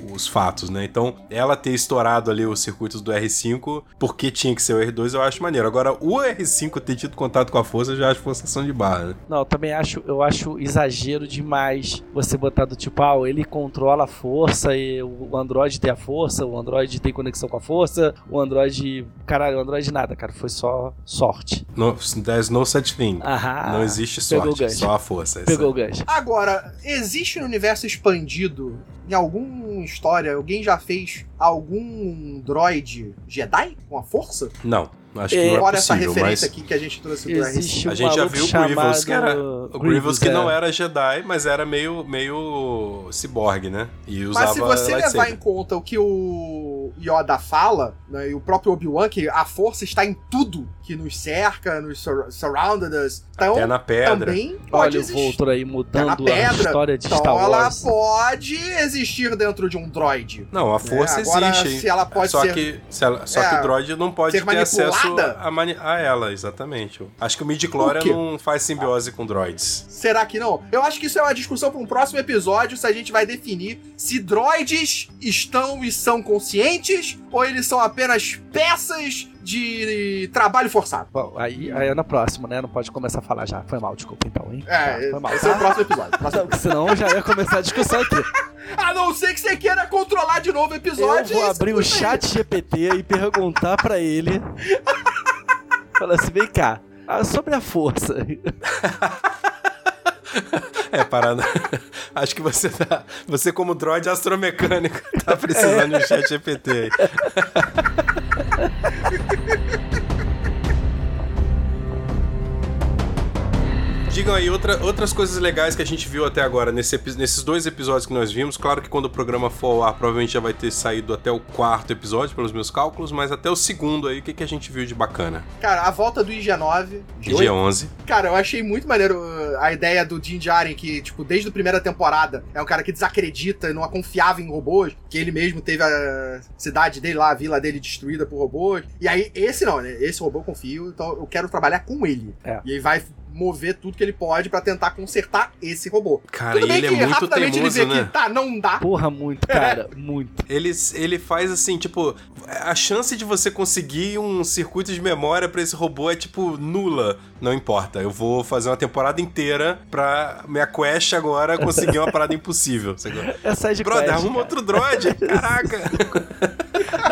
o- os fatos, né? Então, ela ter estourado ali os circuitos do R5, porque tinha que ser o R2, eu acho maneiro. Agora, o R5 ter tido contato com a força, eu já acho forçação de barra, né? Não, eu também acho, eu acho exagero demais você botar do tipo, ah, ele controla a força e o Android tem a força, o Android tem conexão com a força, o Android. Caralho, o Android nada, cara. Foi só sorte. No, there's no such thing. Aham. Não existe sorte, só a força. Pegou o gancho. Agora, existe no universo expandido, em alguma história, alguém já fez algum droid Jedi com a força? Não, acho que É, não é Fora essa possível, referência mas... aqui que a gente trouxe do R5. Existe um A gente já viu o Grievous, que era. O Grievous que é. não era Jedi, mas era meio, meio ciborgue, né? E usava Mas se você levar em conta o que o Yoda fala, né, e o próprio Obi-Wan, que a força está em tudo que nos cerca, nos sur surrounded us, então Até na pedra. também Olha o. Voltor aí mudando na a pedra, história de Então Star ela Wars. pode existir dentro de um droid. Não, a força É, agora, existe. se ela pode só ser- que, se ela- só é, que o droid não pode ser ter acesso a, mani- a ela, exatamente. Acho que o midi-chlorian não faz simbiose com droids. Será que não? Eu acho que isso é uma discussão para um próximo episódio, se a gente vai definir se droids estão e são conscientes ou eles são apenas peças de trabalho forçado. Bom, aí, aí é na próxima, né? Não pode começar a falar já. Foi mal, desculpa então, hein? É, Tá, foi mal. esse é o tá? próximo episódio. Próximo Não, porque senão já ia começar a discussão aqui. A não ser que você queira controlar de novo o episódio. Eu vou abrir o chat GPT e perguntar pra ele. Falar assim, vem cá. ah, Sobre a força. É, parada. Acho que você tá. Você, como droid astromecânico, tá precisando de um chat GPT aí. Digam aí outra- outras coisas legais que a gente viu até agora nesse nesses dois episódios que nós vimos. Claro que quando o programa for ao ar, provavelmente já vai ter saído até o quarto episódio, pelos meus cálculos, mas até o segundo aí, o que, que a gente viu de bacana? Cara, a volta do IG-9. Dia 11. Cara, eu achei muito maneiro uh, a ideia do Din Djarin, que, tipo, desde a primeira temporada, é um cara que desacredita, não confiava em robôs, que ele mesmo teve a cidade dele lá, a vila dele destruída por robôs. E aí, esse não, né? Esse robô eu confio, então eu quero trabalhar com ele. É. E aí vai mover tudo que ele pode pra tentar consertar esse robô. Cara, Tudo e bem ele que é muito rapidamente teimoso, ele vê né? que tá, não dá. Porra, muito, cara. Muito. Ele, ele faz assim, tipo, a chance de você conseguir um circuito de memória pra esse robô é, tipo, nula. Não importa, eu vou fazer uma temporada inteira pra minha quest agora conseguir uma parada impossível. sacou? É side Brother, quest, arruma cara. outro droid. Caraca.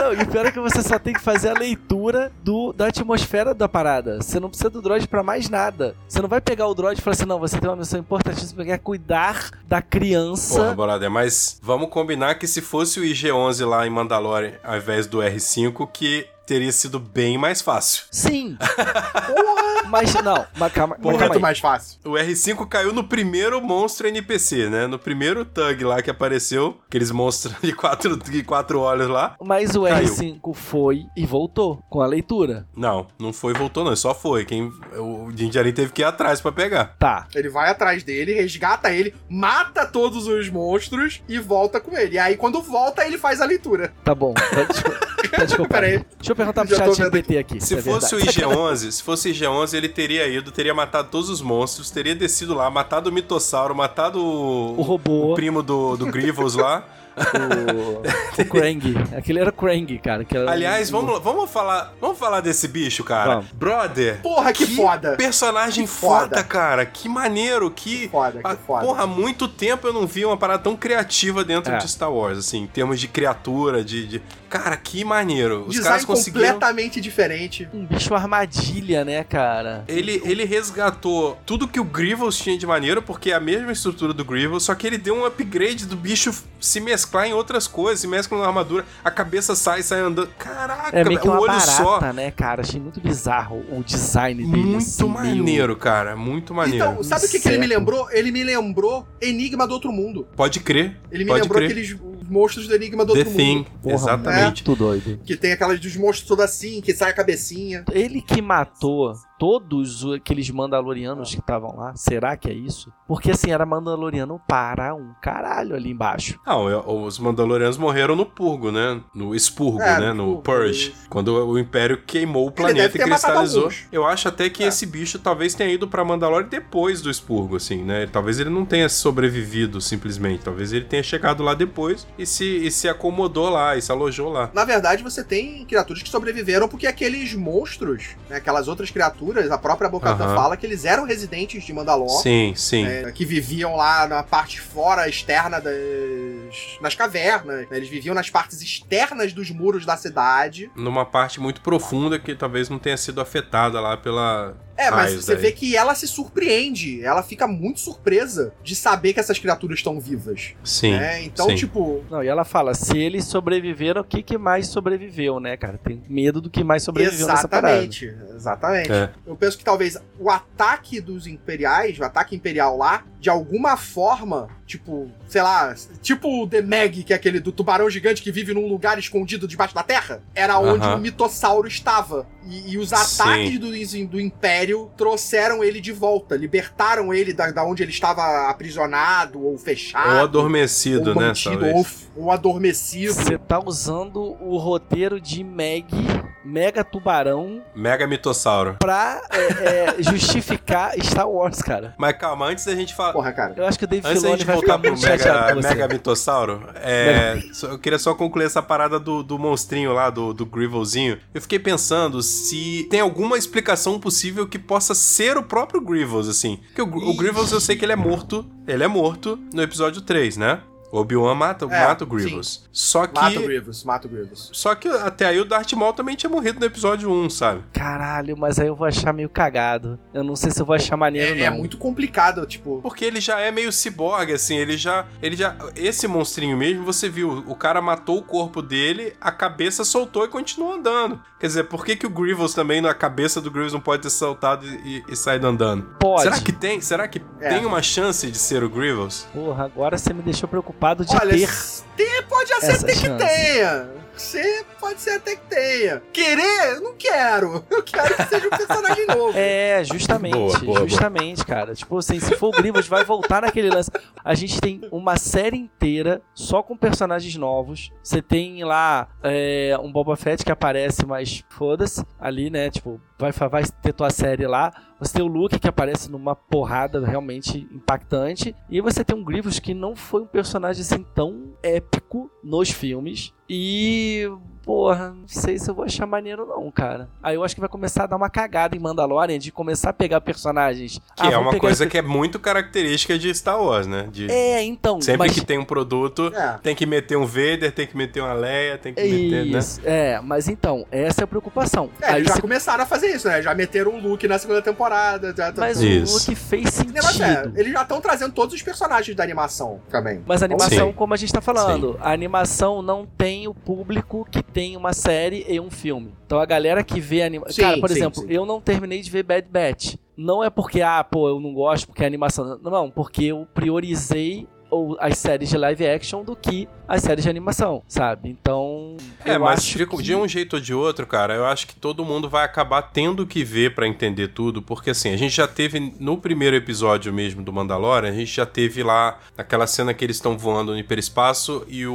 Não, e pior é que você só tem que fazer a leitura do, da atmosfera da parada. Você não precisa do droid pra mais nada. Você não vai pegar o droid e falar assim, não, você tem uma missão importantíssima que é cuidar da criança. Porra, brother, mas vamos combinar que se fosse o IG-11 lá em Mandalorian, ao invés do R5, que teria sido bem mais fácil. Sim. Mas não, mas calma, mas calma Muito aí. mais fácil. O R5 caiu no primeiro monstro NPC, né? No primeiro Tug lá que apareceu, aqueles monstros de quatro, de quatro olhos lá. Mas o Caiu. R5 foi e voltou com a leitura. Não, não foi e voltou não, só foi. Quem, o Jinjarin teve que ir atrás pra pegar. Tá. Ele vai atrás dele, resgata ele, mata todos os monstros e volta com ele. E aí, quando volta, ele faz a leitura. Tá bom. Tá, desculpa. Tá, desculpa. Peraí. Deixa eu perguntar pro chat GPT aqui. Se é fosse verdade. o IG-11, se fosse o IG-11, ele teria ido, teria matado todos os monstros, teria descido lá, matado o mitossauro, matado o, O robô. o primo do, do Grievous lá. O, o Krang. Aquele era o Krang, cara. Que era Aliás, o- vamos, vamos falar, vamos falar desse bicho, cara. Vamos. Brother, Porra, que, foda. personagem Que foda. foda. cara. Que maneiro, que Que foda, que foda. Porra, há muito tempo eu não vi uma parada tão criativa dentro É. de Star Wars, assim, em termos de criatura, de, de- cara, que maneiro. Os Design caras conseguiram completamente diferente. Um bicho armadilha, né, cara? Ele, ele resgatou tudo que o Grievous tinha de maneiro, porque é a mesma estrutura do Grievous, só que ele deu um upgrade do bicho se mesclar em outras coisas, se mescla na armadura, a cabeça sai, sai andando. Caraca, É meio que o uma olho barata, só. né, cara? Achei muito bizarro o design dele. Muito assim, meio- maneiro, cara. Muito maneiro. Então, sabe o que, que ele me lembrou? Ele me lembrou Enigma do Outro Mundo. Pode crer. Ele me Pode lembrou crer. aqueles monstros do Enigma do The Outro Thing, Mundo. Porra, exatamente. Muito doido. Que tem aquelas dos monstros todos assim, que sai a cabecinha. Ele que matou todos aqueles Mandalorianos que estavam lá, será que é isso? Porque assim, era Mandaloriano para um caralho ali embaixo. Não, eu- os Mandalorianos morreram no Purgo, né? No expurgo, É, né? no Purge. isso. Quando o Império queimou o planeta e cristalizou. Eu acho até que É. esse bicho talvez tenha ido pra Mandalore depois do expurgo, assim, né? Talvez ele não tenha sobrevivido simplesmente. Talvez ele tenha chegado lá depois e se, e se acomodou lá, e se alojou lá. Na verdade, você tem criaturas que sobreviveram porque aqueles monstros, né, aquelas outras criaturas, a própria Bocatan Aham. fala que eles eram residentes de Mandalor. Sim, sim. é, que viviam lá na parte fora, externa das. nas cavernas. né? Eles viviam nas partes externas dos muros da cidade. Numa parte muito profunda que talvez não tenha sido afetada lá pela. É, mas você daí. vê que ela se surpreende. Ela fica muito surpresa de saber que essas criaturas estão vivas. Sim. né? Então, sim. tipo. Não, e ela fala, se eles sobreviveram, o que, que mais sobreviveu, né, cara? Tem medo do que mais sobreviveu nessa parada. Exatamente, exatamente. É. Eu penso que talvez o ataque dos imperiais, o ataque imperial lá, de alguma forma, tipo, sei lá, tipo o The Meg, que é aquele do tubarão gigante que vive num lugar escondido debaixo da terra, era onde Aham. o mitossauro estava. E, e os ataques do, do Império trouxeram ele de volta, libertaram ele da, da onde ele estava aprisionado ou fechado. Ou adormecido, ou né? mantido, talvez. ou, ou adormecido. Você tá usando o roteiro de Meg, Mega Tubarão, Mega mitossauro. pra é, é, justificar Star Wars, cara. Mas calma, antes da gente falar. Porra, cara. Eu acho que o Dave Antes da Filoni gente vai voltar pro Mega. Mega Mitossauro, é, só- eu queria só concluir essa parada do, do monstrinho lá, do, do Grievelzinho. Eu fiquei pensando se tem alguma explicação possível que possa ser o próprio Grievous, assim. Porque o, o Grievous eu sei que ele é morto, ele é morto no episódio 3, né? O Obi-Wan mata, É, mata o Grievous. Só que... Mata o Grievous, mata o Grievous. Só que até aí o Darth Maul também tinha morrido no episódio 1, sabe? Caralho, mas aí eu vou achar meio cagado. Eu não sei se eu vou achar maneiro, É, é não. muito complicado, tipo. Porque ele já é meio ciborgue, assim, ele já. Ele já. Esse monstrinho mesmo, você viu, o cara matou o corpo dele, a cabeça soltou e continuou andando. Quer dizer, por que, que o Grievous também, na cabeça do Grievous, não pode ter saltado e, e saído andando? Pode. Será que tem? Será que É. tem uma chance de ser o Grievous? Porra, agora você me deixou preocupado de Olha, ter. tem, pode ser essa até que chance. tenha. Você pode ser até que tenha. Querer, não quero. Eu quero que seja um personagem novo. É, justamente, Boa, boa, boa. justamente, cara. Tipo assim, se for o Grievous, vai voltar naquele lance. A gente tem uma série inteira só com personagens novos. Você tem lá é, um Boba Fett que aparece, mas foda-se, ali, né? Tipo, vai, vai ter tua série lá. Você tem o Luke que aparece numa porrada realmente impactante. E você tem um Grievous que não foi um personagem assim tão épico nos filmes. E porra, não sei se eu vou achar maneiro não, cara. Aí eu acho que vai começar a dar uma cagada em Mandalorian de começar a pegar personagens. Que Ah, é uma coisa esse- que é muito característica de Star Wars, né? De... É, então. Sempre mas... que tem um produto, É. tem que meter um Vader, tem que meter uma Leia, tem que meter, né? Isso, é, mas então, essa é a preocupação. É, Aí eles já você- começaram a fazer isso, né? Já meteram um look na segunda temporada. Já tá- Mas Isso. o Luke fez é, sentido. eles já estão trazendo todos os personagens da animação também. Mas a animação, Sim. como a gente tá falando, a animação não tem o público que tem uma série e um filme. Então a galera que vê anima... Sim, Cara, por sim, exemplo, sim. eu não terminei de ver Bad Batch. Não é porque, ah, pô, eu não gosto porque é animação. Não, porque eu priorizei ou as séries de live action do que as séries de animação, sabe? Então. É, eu mas acho de, que... de um jeito ou de outro, cara, eu acho que todo mundo vai acabar tendo que ver pra entender tudo, porque assim, a gente já teve no primeiro episódio mesmo do Mandalorian, a gente já teve lá aquela cena que eles estão voando no hiperespaço e o,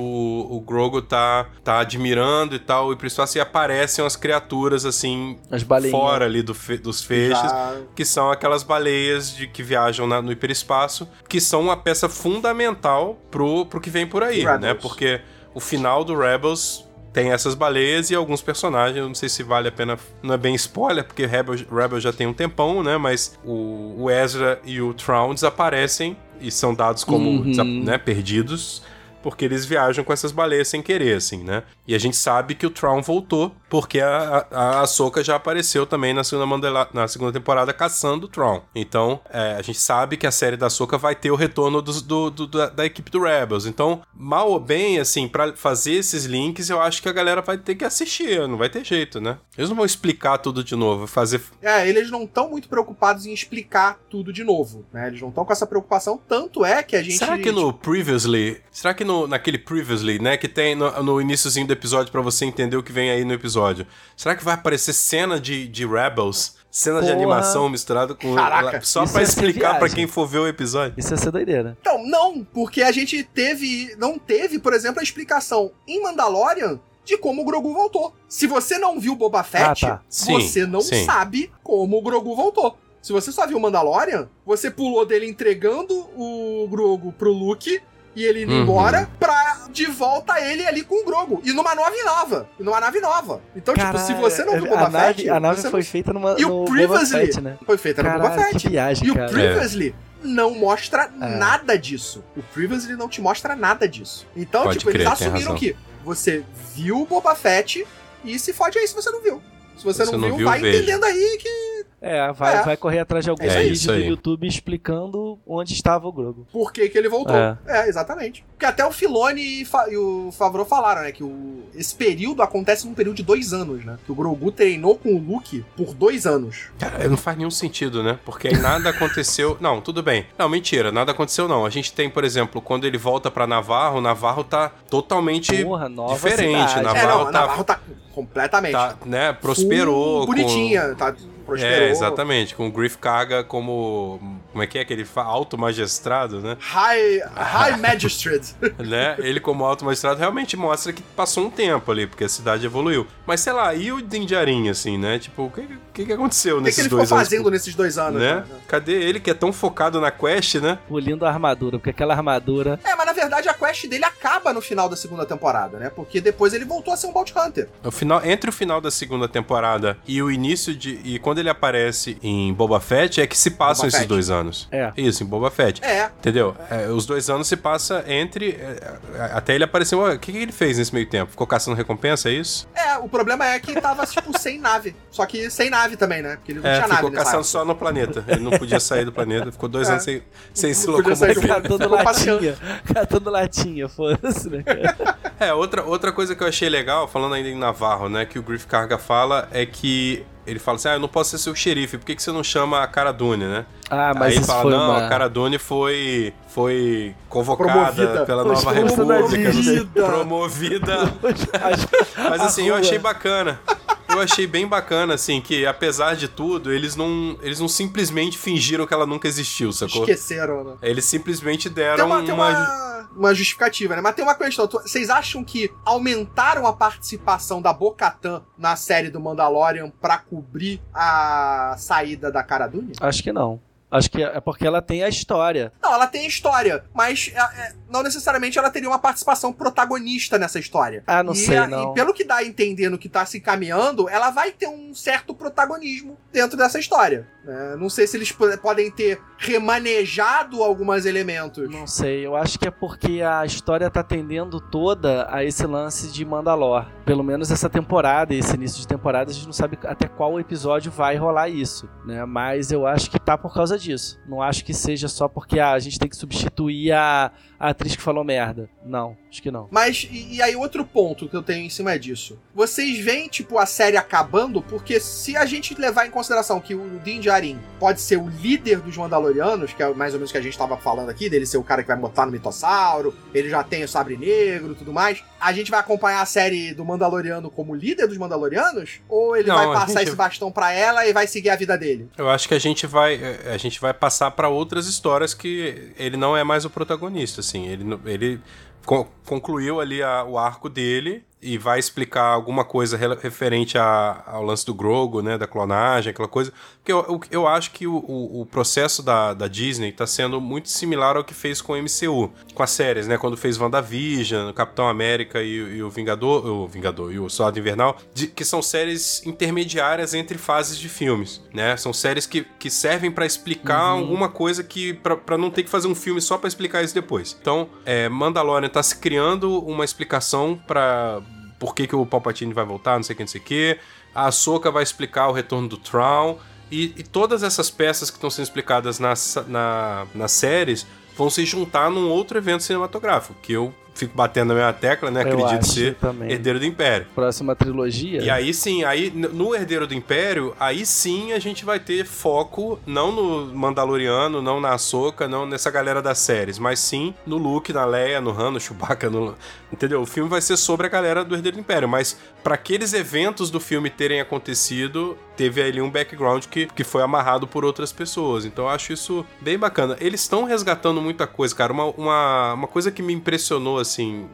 o Grogu tá, tá admirando e tal, o hiperespaço e aparecem umas criaturas assim, As baleinhas. fora ali do fe- dos feixes. Já- que são aquelas baleias de que viajam na- no hiperespaço, que são uma peça fundamental pro, pro que vem por aí, Rebels. né? Porque o final do Rebels tem essas baleias e alguns personagens, eu não sei se vale a pena, não é bem spoiler, porque Rebels, Rebels já tem um tempão, né? Mas o, o Ezra e o Thrawn desaparecem e são dados como Uhum. né, perdidos. Porque eles viajam com essas baleias sem querer, assim, né? E a gente sabe que o Thrawn voltou, porque a, a, a Ahsoka já apareceu também na segunda, Mandela- na segunda temporada caçando o Thrawn. Então, é, a gente sabe que a série da Ahsoka vai ter o retorno dos- do, do- da, da equipe do Rebels. Então, mal ou bem, assim, pra fazer esses links, eu acho que a galera vai ter que assistir, não vai ter jeito, né? Eles não vão explicar tudo de novo, fazer... É, eles não estão muito preocupados em explicar tudo de novo, né? Eles não estão com essa preocupação, tanto é que a gente... Será que no Previously, será que no, naquele Previously, né, que tem no, no iníciozinho do episódio pra você entender o que vem aí no episódio, será que vai aparecer cena de, de Rebels? Cena de Porra. animação misturado com... Caraca, só ia ser explicar pra viagem. quem for ver o episódio. Isso ia ser doideira. Então, não, porque a gente teve... Não teve, por exemplo, a explicação em Mandalorian de como o Grogu voltou. Se você não viu Boba Fett, Ah, tá. Sim, você não sim. sabe como o Grogu voltou. Se você só viu Mandalorian, você pulou dele entregando o Grogu pro Luke e ele indo Uhum. embora pra de volta ele ali com o Grogu. E numa nave nova. E numa nave nova. Então, tipo, se você não viu Boba a nave, Fett. a nave foi não- feita numa, E o no Boba Previously? Fett, né? Foi feita no Boba Caralho, Fett. que viagem, E o cara. Previously não mostra É. nada disso. O Previously não te mostra nada disso. Então, Pode tipo, crer, eles assumiram que você viu o Boba Fett e se fode aí se você não viu. Se você, Você não, não viu, viu, vai veja. entendendo aí que É, vai, É. vai correr atrás de alguns É vídeos isso do. YouTube explicando onde estava o Grogu. por que, que ele voltou. É. É. exatamente. Porque até o Filone e, Fa- e o Favreau falaram, né? Que o, esse período acontece num período de dois anos, né? Que o Grogu treinou com o Luke por dois anos. Cara, não faz nenhum sentido, né? Porque aí nada aconteceu. Não, tudo bem. Não, mentira, nada aconteceu não. A gente tem, por exemplo, quando ele volta pra Navarro, o Navarro tá totalmente Porra, nova diferente. cidade. Navarro é, não, tá- Navarro tá completamente. tá, né, prosperou. Full Bonitinha, tá? Prosperou. É, exatamente, com o Griff Carga como. Como é que é aquele alto magistrado, né? High, high Magistrate. né? Ele, como alto magistrado, realmente mostra que passou um tempo ali, porque a cidade evoluiu. Mas sei lá, e o Dinjarin, assim, né? Tipo, o que, que, que aconteceu O que, que nesses ele ficou dois anos? fazendo nesses dois anos? Né? Cadê ele que é tão focado na quest, né? Polindo a armadura, porque aquela armadura. É, mas na verdade a quest dele acaba no final da segunda temporada, né? Porque depois ele voltou a ser um Bounty Hunter. O final, entre o final da segunda temporada e o início de. E quando ele aparece em Boba Fett, é que se passam Boba esses Fett. dois anos. É. Isso, em Boba Fett. É, Entendeu? É, os dois anos se passa entre. é, é, até ele aparecer. O que, que ele fez nesse meio tempo? Ficou caçando recompensa, é isso? é, o problema é que tava, tipo, sem nave. Só que sem nave também, né? Porque ele não É, tinha nave ficou caçando só no planeta. Ele não podia sair do planeta. Ficou dois É. anos sem, sem se locomover. Catando Ficou latinha. Catando latinha, foda-se, né? cara? É, outra, outra coisa que eu achei legal, falando ainda em Navarro, né, que o Griff Carga fala, é que ele fala assim, ah, eu não posso ser seu xerife, por que, que você não chama a Cara Dune, né? Ah, mas Aí ele fala, foi não, uma... a Cara Dune foi, foi convocada Promovida. pela Foi Nova da República, sei, promovida. As- Mas assim, eu achei bacana. Eu achei bem bacana, assim, que apesar de tudo, eles não, eles não simplesmente fingiram que ela nunca existiu, sacou? Esqueceram, né? Eles simplesmente Tem deram uma, tem uma... uma, uma justificativa, né? Mas tem uma questão. Vocês acham que aumentaram a participação da Bo-Katan na série do Mandalorian pra cobrir a saída da Cara Dune? Acho que não. Acho que é porque ela tem a história. Não, ela tem história, mas é, é, não necessariamente ela teria uma participação protagonista nessa história. Ah, não e, sei, a- não. E pelo que dá a entender no que tá se caminhando, ela vai ter um certo protagonismo dentro dessa história. né? não sei se eles po- podem ter remanejado alguns elementos. Não sei, eu acho que é porque a história tá tendendo toda a esse lance de Mandalor. Pelo menos essa temporada, esse início de temporada, a gente não sabe até qual episódio vai rolar isso, né? Mas eu acho que tá por causa disso. Não acho que seja só porque ah, a gente tem que substituir a, a atriz que falou merda. Não, acho que não. Mas, e, e aí outro ponto que eu tenho em cima disso. Vocês veem, tipo, a série acabando, porque se a gente levar em consideração que o Din Djarin pode ser o líder dos Mandalorianos, que é mais ou menos o que a gente tava falando aqui, dele ser o cara que vai botar no mitossauro, ele já tem o sabre negro e tudo mais, a gente vai acompanhar a série do Mandaloriano como líder dos Mandalorianos? Ou ele Não, vai passar gente- esse bastão pra ela e vai seguir a vida dele? Eu acho que a gente vai a gente vai passar pra outras histórias que ele não é mais o protagonista, assim. Ele ele co- concluiu ali a- o arco dele e vai explicar alguma coisa referente a- ao lance do Grogu, né, da clonagem, aquela coisa. Porque eu, eu, eu acho que o, o, o processo da, da Disney está sendo muito similar ao que fez com o MCU, com as séries, né, quando fez WandaVision, Capitão América e, e o Vingador, o Vingador e o Soldado Invernal, de- que são séries intermediárias entre fases de filmes, né? São séries que, que servem para explicar alguma coisa que para não ter que fazer um filme só para explicar isso depois. Então, é, Mandalorian tá se criando uma explicação para por que, que o Palpatine vai voltar, não sei o que, não sei o que. A Ahsoka vai explicar o retorno do Thrawn. E, e todas essas peças que estão sendo explicadas nas, na, nas séries vão se juntar num outro evento cinematográfico, que eu fico batendo na minha tecla, né? Eu Acredito ser também. Herdeiro do Império. Próxima trilogia. E aí sim, aí no Herdeiro do Império, aí sim a gente vai ter foco não no Mandaloriano, não na Ahsoka, não nessa galera das séries, mas sim no Luke, na Leia, no Han, no Chewbacca, no... entendeu? O filme vai ser sobre a galera do Herdeiro do Império, mas para aqueles eventos do filme terem acontecido, teve ali um background que, que foi amarrado por outras pessoas. Então eu acho isso bem bacana. Eles estão resgatando muita coisa, cara. Uma, uma, uma coisa que me impressionou, assim,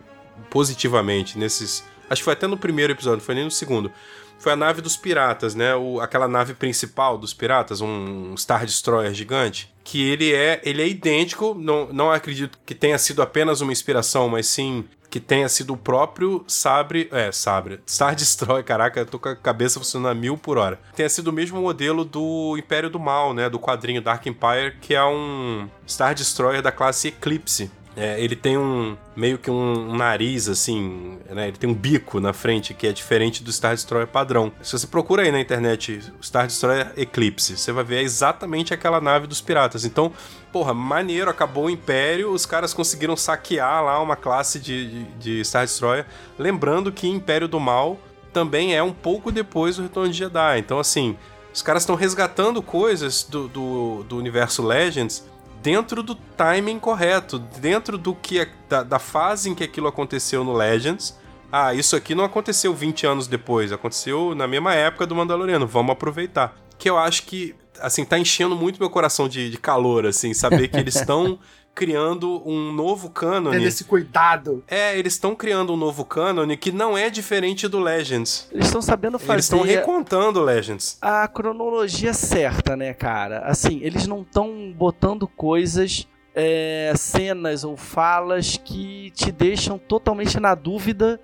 positivamente nesses. Acho que foi até no primeiro episódio, não foi nem no segundo. Foi a nave dos piratas, né? O, aquela nave principal dos piratas, um Star Destroyer gigante. Que ele é, ele é idêntico, não, não acredito que tenha sido apenas uma inspiração, mas sim que tenha sido o próprio Sabre. É, Sabre. Star Destroyer, caraca, eu tô com a cabeça funcionando a mil por hora. Tenha sido o mesmo modelo do Império do Mal, né? Do quadrinho Dark Empire, que é um Star Destroyer da classe Eclipse. É, ele tem um meio que um, nariz assim, né? Ele tem um bico na frente que é diferente do Star Destroyer padrão. Se você procura aí na internet Star Destroyer Eclipse, você vai ver exatamente aquela nave dos piratas. Então, porra, maneiro, acabou o Império, os caras conseguiram saquear lá uma classe de, de, de Star Destroyer. Lembrando que Império do Mal também é um pouco depois do Retorno de Jedi. Então, assim, os caras estão resgatando coisas do, do, do universo Legends dentro do timing correto, dentro do que é- da, da fase em que aquilo aconteceu no Legends. Ah, isso aqui não aconteceu 20 anos depois, aconteceu na mesma época do Mandaloriano, vamos aproveitar. Que eu acho que, assim, tá enchendo muito meu coração de, de calor, assim, saber que eles estão criando um novo cânone. Tendo esse cuidado. É, eles estão criando um novo cânone que não é diferente do Legends. Eles estão sabendo fazer Eles estão recontando Legends. a cronologia certa, né, cara? Assim, eles não estão botando coisas, é, cenas ou falas que te deixam totalmente na dúvida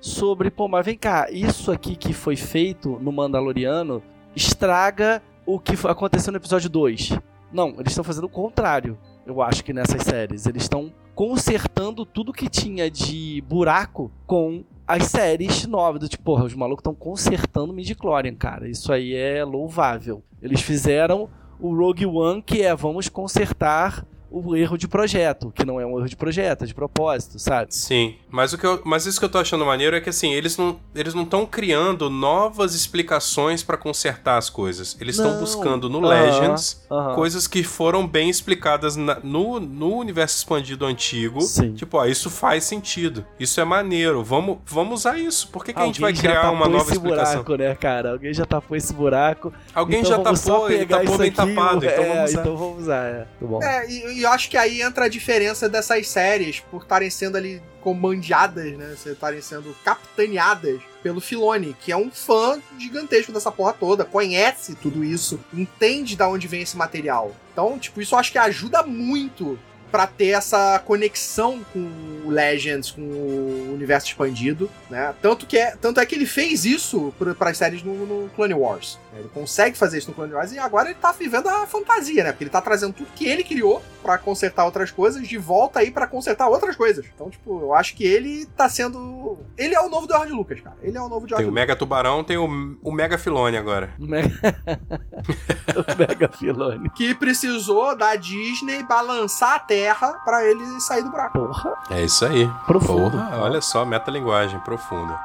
sobre, pô, mas vem cá, isso aqui que foi feito no Mandaloriano estraga o que aconteceu no episódio 2. Não, eles estão fazendo o contrário, eu acho que nessas séries. Eles estão consertando tudo que tinha de buraco com as séries novas. Do tipo, porra, os malucos estão consertando Midichlorian, cara. Isso aí é louvável. Eles fizeram o Rogue One, que é vamos consertar o erro de projeto, que não é um erro de projeto, é de propósito, sabe? Sim, mas, o que eu, mas isso que eu tô achando maneiro é que assim, eles não eles não estão criando novas explicações pra consertar as coisas. Eles estão buscando no Aham, Legends aham. coisas que foram bem explicadas na- no, no universo expandido antigo. Sim. Tipo, ó, isso faz sentido. Isso é maneiro. Vamos, vamos usar isso. Por que, que a gente vai criar tapou uma nova esse explicação? buraco, né, cara? Alguém já tapou esse buraco. Alguém Então já tapou, ele tapou bem aqui, tapado, então é, vamos usar. então vamos usar, é. Tá bom. É, e, e eu acho que aí entra a diferença dessas séries por estarem sendo ali comandeadas, né? Estarem sendo capitaneadas pelo Filoni, que é um fã gigantesco dessa porra toda, conhece tudo isso, entende de onde vem esse material. Então, tipo, isso eu acho que ajuda muito para ter essa conexão com o Legends, com o universo expandido, né? Tanto que é, tanto é que ele fez isso para as séries no, no, Clone Wars. Né? Ele consegue fazer isso no Clone Wars e agora ele tá vivendo a fantasia, né? Porque ele tá trazendo tudo que ele criou para consertar outras coisas de volta aí para consertar outras coisas. Então, tipo, eu acho que ele tá sendo ele é o novo George Lucas, cara. Ele é o novo George Tem o Lucas. Mega Tubarão, tem o, o Mega Filone agora. O Mega, o Mega Filone. Que precisou da Disney balançar a Terra para ele sair do buraco. Porra, É isso aí. profundo. Porra, olha só, metalinguagem profunda.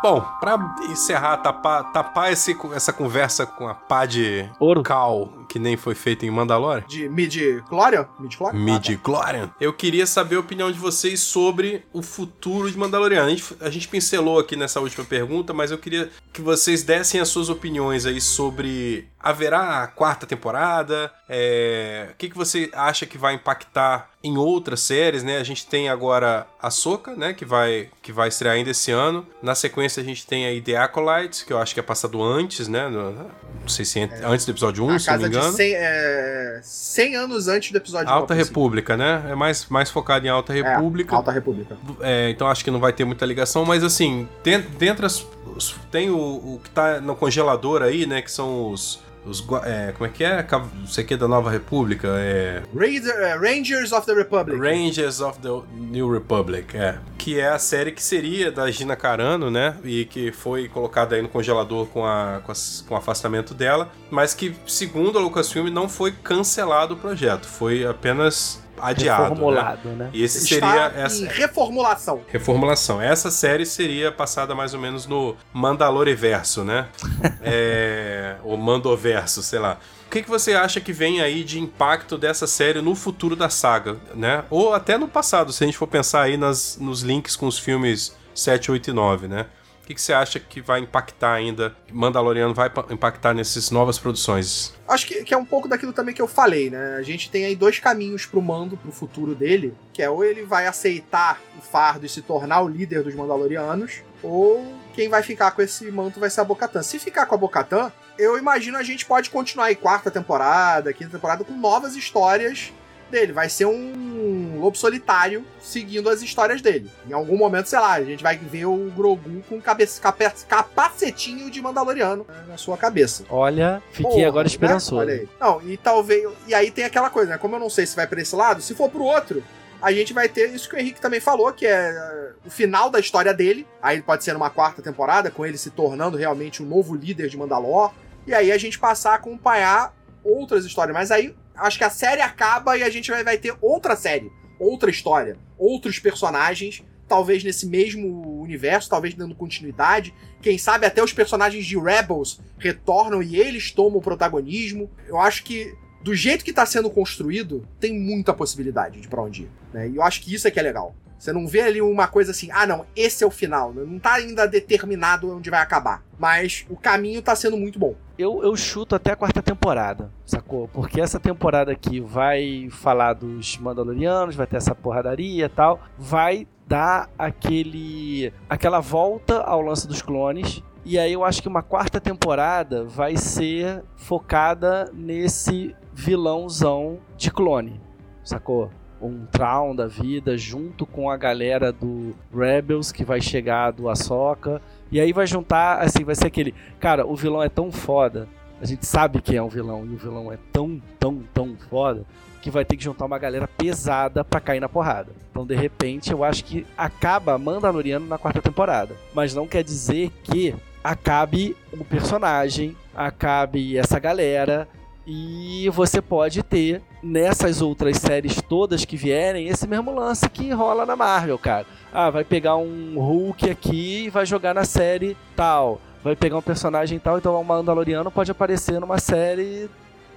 Bom, pra encerrar, tapar, tapar esse, essa conversa com a pá de Ouro. cal que nem foi feita em Mandalorian, De mid-chlorian? Mid-chlorian? Midi-chlorian, eu queria saber a opinião de vocês sobre o futuro de Mandalorian. A gente, a gente pincelou aqui nessa última pergunta, mas eu queria que vocês dessem as suas opiniões aí sobre haverá a quarta temporada, é, o que, que você acha que vai impactar em outras séries, né? A gente tem agora a Soca, né? Que vai, que vai estrear ainda esse ano. Na sequência a gente tem aí The Acolytes, que eu acho que é passado antes, né? Não sei se é antes do episódio 1, A se não me casa de engano. 100, é, 100 anos antes do episódio Alta 9, assim. República, né? É mais, mais focado em Alta É, República. Alta República. É, então acho que não vai ter muita ligação, mas assim, dentro, dentro as, tem o, o que tá no congelador aí, né? Que são os. Os é, como é que é? Não sei que da Nova República. É. É, Rangers of the Republic. Rangers of the New Republic, é. Que é a série que seria da Gina Carano, né? E que foi colocada aí no congelador com, a, com, as- com o afastamento dela, mas que, segundo a Lucasfilm, não foi cancelado o projeto, foi apenas adiado. né? Reformulado, né? E esse Está seria em essa reformulação. reformulação. Essa série seria passada mais ou menos no Mandaloriverso, né? é, ou Mandoverso, sei lá. O que, que você acha que vem aí de impacto dessa série no futuro da saga, né? Ou até no passado, se a gente for pensar aí nas, nos links com os filmes 7, 8 e 9, né? Que, que você acha que vai impactar ainda? Mandaloriano vai pa- impactar nessas novas produções? Acho que, que é um pouco daquilo também que eu falei, né? A gente tem aí dois caminhos pro Mando, pro futuro dele, que é ou ele vai aceitar o fardo e se tornar o líder dos Mandalorianos, ou quem vai ficar com esse manto vai ser a Bocatan. Se ficar com a Bocatan, eu imagino a gente pode continuar aí quarta temporada, quinta temporada com novas histórias dele. Vai ser um lobo solitário seguindo as histórias dele. Em algum momento, sei lá, a gente vai ver o Grogu com cabe cape- capacetinho de Mandaloriano na sua cabeça. Olha, fiquei agora né? esperançoso. Olha aí. Não, e talvez. E aí tem aquela coisa, né? Como eu não sei se vai pra esse lado, se for pro outro, a gente vai ter isso que o Henrique também falou, que é eh, o final da história dele. Aí pode ser numa quarta temporada, com ele se tornando realmente um novo líder de Mandalor. E aí a gente passar a acompanhar outras histórias. Mas aí acho que a série acaba e a gente vai, vai ter outra série, outra história, outros personagens. Talvez nesse mesmo universo, talvez dando continuidade. Quem sabe até os personagens de Rebels retornam e eles tomam o protagonismo. Eu acho que, do jeito que tá sendo construído, tem muita possibilidade de pra onde ir. Né? E eu acho que isso é que é legal. Você não vê ali uma coisa assim, ah não, esse é o final. né? Não tá ainda determinado onde vai acabar. Mas o caminho tá sendo muito bom. Eu, eu chuto até a quarta temporada, sacou? Porque essa temporada aqui vai falar dos Mandalorianos, vai ter essa porradaria e tal. Vai dar aquele aquela volta ao lance dos clones. E aí eu acho que uma quarta temporada vai ser focada nesse vilãozão de clone, sacou? Um Traum da vida junto com a galera do Rebels que vai chegar do Ahsoka. E aí vai juntar, assim, vai ser aquele. Cara, o vilão é tão foda. A gente sabe que é um vilão e o vilão é tão, tão, tão foda que vai ter que juntar uma galera pesada pra cair na porrada. Então, de repente, eu acho que acaba Mandaloriano na quarta temporada. Mas não quer dizer que acabe o personagem, acabe essa galera. E você pode ter nessas outras séries todas que vierem esse mesmo lance que rola na Marvel, cara. Ah, vai pegar um Hulk aqui e vai jogar na série tal. Vai pegar um personagem tal, então o Mandaloriano pode aparecer numa série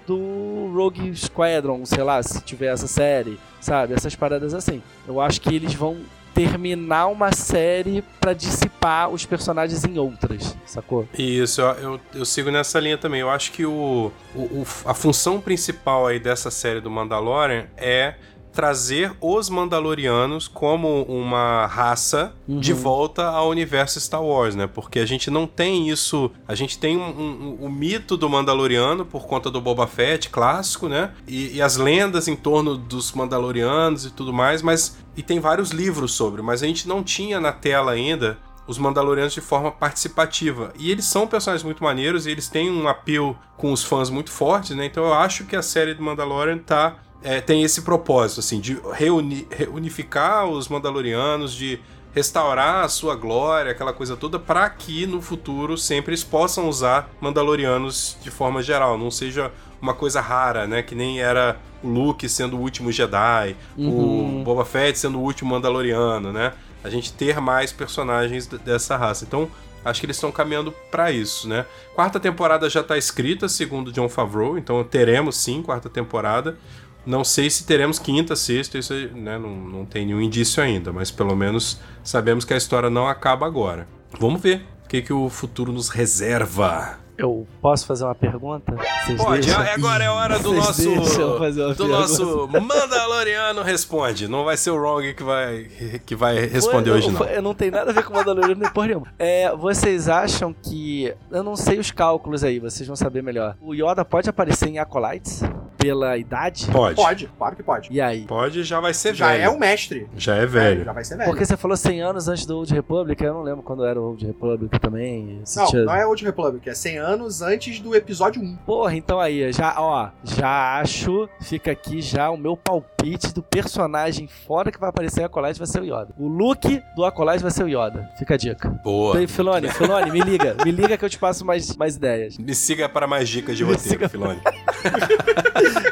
do Rogue Squadron, sei lá, se tiver essa série, sabe? Essas paradas assim. Eu acho que eles vão terminar uma série pra dissipar os personagens em outras, sacou? Isso, eu, eu, eu sigo nessa linha também. Eu acho que o, o- o- a função principal aí dessa série do Mandalorian é trazer os Mandalorianos como uma raça de volta ao universo Star Wars, né? Porque a gente não tem isso. A gente tem um, um- um- o mito do Mandaloriano por conta do Boba Fett clássico, né? E, e as lendas em torno dos Mandalorianos e tudo mais, mas. E tem vários livros sobre, mas a gente não tinha na tela ainda os Mandalorianos de forma participativa. E eles são personagens muito maneiros e eles têm um apelo com os fãs muito forte, né? Então eu acho que a série do Mandalorian tá, é, tem esse propósito, assim, de reuni- reunificar os Mandalorianos, de restaurar a sua glória, aquela coisa toda, para que no futuro sempre eles possam usar Mandalorianos de forma geral, não seja uma coisa rara, né? Que nem era o Luke sendo o último Jedi, Uhum. o Boba Fett sendo o último Mandaloriano, né? A gente ter mais personagens dessa raça. Então, acho que eles estão caminhando pra isso, né? Quarta temporada já tá escrita, segundo John Favreau, então teremos sim quarta temporada. Não sei se teremos quinta, sexta, isso aí, né, não, não tem nenhum indício ainda, mas pelo menos sabemos que a história não acaba agora. Vamos ver o que, que o futuro nos reserva. Eu posso fazer uma pergunta? Vocês Pode, deixam? é- agora é a hora do Vocês nosso. deixam eu fazer uma Do pergunta? nosso Mandaloriano Responde. Não vai ser o Wrong que vai, que vai responder Foi- hoje, não. foi- Eu não tenho nada a ver com Mandaloriano nem porra nenhuma. É, vocês acham que. Eu não sei os cálculos aí, vocês vão saber melhor. O Yoda pode aparecer em Acolytes? Pela idade? Pode. Pode, claro que pode. E aí? Pode, já vai ser Já velho. é um mestre. Já é velho. Já vai ser velho. Porque você falou 100 anos antes do Old Republic, eu não lembro quando era o Old Republic também. Não, tinha- não é Old Republic, é 100 anos antes do episódio 1. Porra, então aí, já, ó, já acho, fica aqui já o meu palpite do personagem fora que vai aparecer em Acolyte vai ser o Yoda. O look do Acolyte vai ser o Yoda. Fica a dica. Boa. Então, Filone, Filone, me liga. Me liga que eu te passo mais, mais ideias. Me siga para mais dicas de Me roteiro, siga- Filone.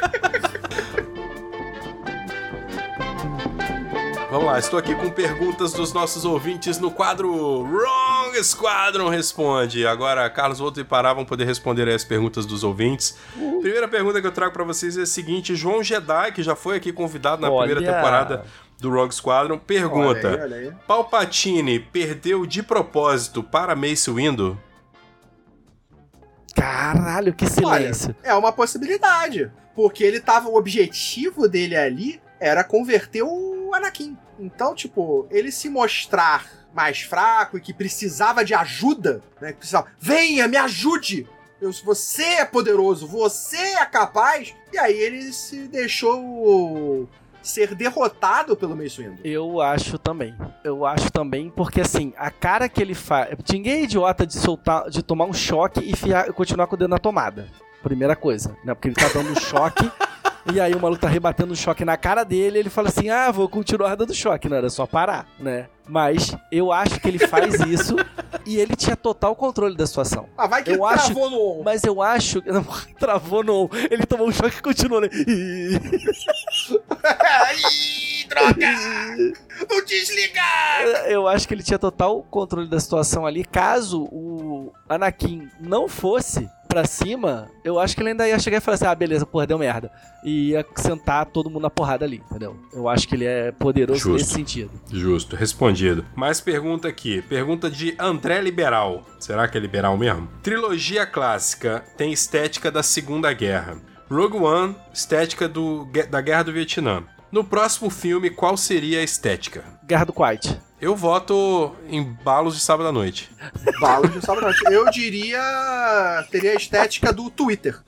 Vamos lá, estou aqui com perguntas dos nossos ouvintes no quadro Wrong Squadron Responde. Agora, Carlos Outro e Pará vão poder responder aí as perguntas dos ouvintes. Primeira pergunta que eu trago para vocês é a seguinte: João Jedi, que já foi aqui convidado na Olha. primeira temporada do Wrong Squadron, pergunta: Olha aí, olha aí. Palpatine perdeu de propósito para Mace Windu? Caralho, que silêncio. É uma possibilidade. Porque ele tava. O objetivo dele ali era converter o Anakin. Então, tipo, ele se mostrar mais fraco e que precisava de ajuda, né? que Precisava, venha, me ajude! Eu, você é poderoso, você é capaz. E aí ele se deixou ser derrotado pelo Mace Windu. Eu acho também. Eu acho também, porque assim, a cara que ele faz. Ninguém é idiota de soltar, de tomar um choque e fiar- continuar com o dedo na tomada. Primeira coisa, né? Porque ele tá dando um choque. E aí o maluco tá rebatendo um choque na cara dele, ele fala assim: "Ah, vou continuar dando choque, não era só parar", né? Mas eu acho que ele faz isso e ele tinha total controle da situação. Ah, vai que Eu ele acho- travou no. Mas eu acho. Não, travou no. Ele tomou um choque e continuou, né? Droga! Não desligar! Eu acho que ele tinha total controle da situação ali. Caso o Anakin não fosse pra cima, eu acho que ele ainda ia chegar e falar assim: ah, beleza, porra, deu merda. E ia sentar todo mundo na porrada ali, entendeu? Eu acho que ele é poderoso Justo. nesse sentido. Justo, respondido. Mais pergunta aqui. Pergunta de André Liberal. Será que é liberal mesmo? Trilogia clássica tem estética da Segunda Guerra. Rogue One, estética do, da Guerra do Vietnã. No próximo filme, qual seria a estética? Guerra do Quiet. Eu voto em Balos de Sábado à Noite. Balas de sabonete. Eu diria. Teria a estética do Twitter.